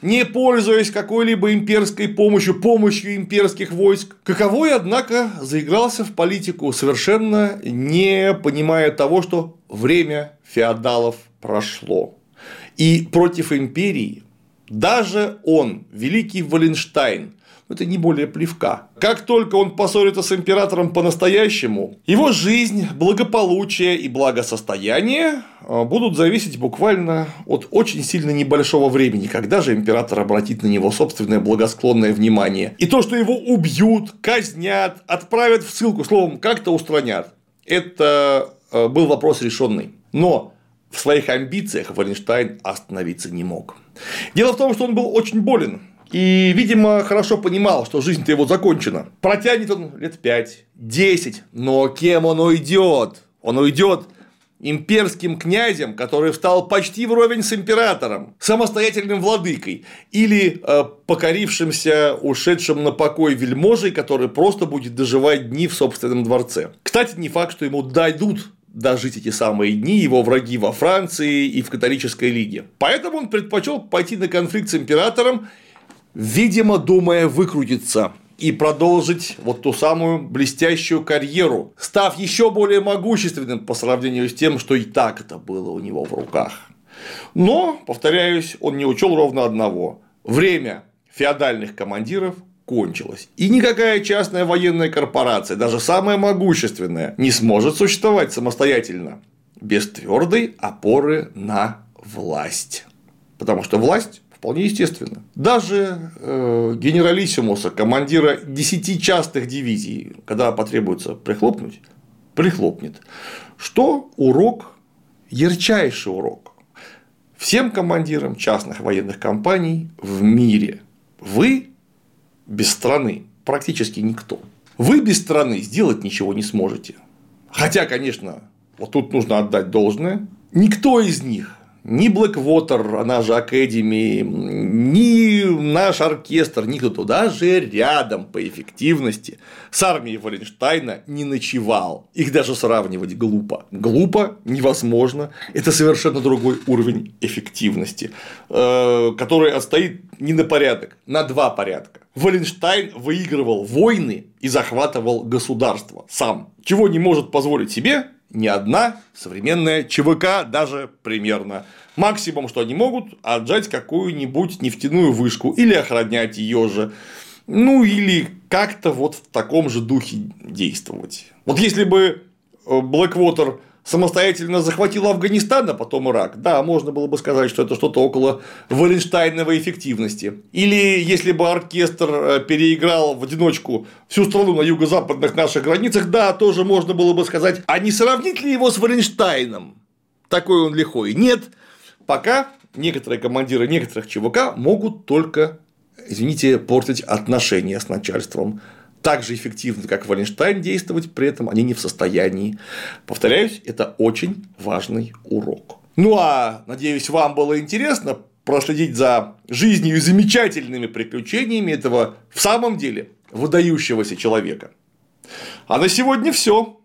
не пользуясь какой-либо имперской помощью, помощью имперских войск. Каковой, однако, заигрался в политику, совершенно не понимая того, что время феодалов прошло. И против империи даже он, великий Валенштайн, это не более плевка. Как только он поссорится с императором по-настоящему, его жизнь, благополучие и благосостояние а, будут зависеть буквально от очень сильно небольшого времени, когда же император обратит на него собственное благосклонное внимание. И то, что его убьют, казнят, отправят в ссылку, словом, как-то устранят, это был вопрос решенный. Но в своих амбициях Валенштайн остановиться не мог. Дело в том, что он был очень болен. И, видимо, хорошо понимал, что жизнь-то его закончена. Протянет он лет 5-10, но кем он уйдет? Он уйдет имперским князем, который встал почти вровень с императором, самостоятельным владыкой, или э, покорившимся, ушедшим на покой вельможей, который просто будет доживать дни в собственном дворце. Кстати, не факт, что ему дойдут дожить эти самые дни его враги во Франции и в католической лиге. Поэтому он предпочел пойти на конфликт с императором, видимо, думая выкрутиться и продолжить вот ту самую блестящую карьеру, став еще более могущественным по сравнению с тем, что и так это было у него в руках. Но, повторяюсь, он не учел ровно одного. Время феодальных командиров кончилось. И никакая частная военная корпорация, даже самая могущественная, не сможет существовать самостоятельно без твердой опоры на власть. Потому что власть вполне естественно. Даже э, генералиссимуса, командира 10 частых дивизий, когда потребуется прихлопнуть, прихлопнет. Что урок, ярчайший урок всем командирам частных военных компаний в мире. Вы без страны практически никто. Вы без страны сделать ничего не сможете. Хотя, конечно, вот тут нужно отдать должное. Никто из них ни Blackwater, она же Academy, ни наш оркестр, никто даже рядом по эффективности с армией Валенштайна не ночевал. Их даже сравнивать глупо. Глупо, невозможно. Это совершенно другой уровень эффективности, э, который отстоит не на порядок, на два порядка. Валенштайн выигрывал войны и захватывал государство сам, чего не может позволить себе ни одна современная ЧВК даже примерно. Максимум, что они могут, отжать какую-нибудь нефтяную вышку или охранять ее же. Ну или как-то вот в таком же духе действовать. Вот если бы Blackwater самостоятельно захватил Афганистан, а потом Ирак, да, можно было бы сказать, что это что-то около Валенштайновой эффективности. Или если бы оркестр э, переиграл в одиночку всю страну на юго-западных наших границах, да, тоже можно было бы сказать, а не сравнить ли его с Валенштайном? Такой он лихой. Нет, пока некоторые командиры некоторых ЧВК могут только, извините, портить отношения с начальством так же эффективно, как Валенштайн действовать, при этом они не в состоянии. Повторяюсь, это очень важный урок. Ну а надеюсь, вам было интересно проследить за жизнью и замечательными приключениями этого в самом деле выдающегося человека. А на сегодня все.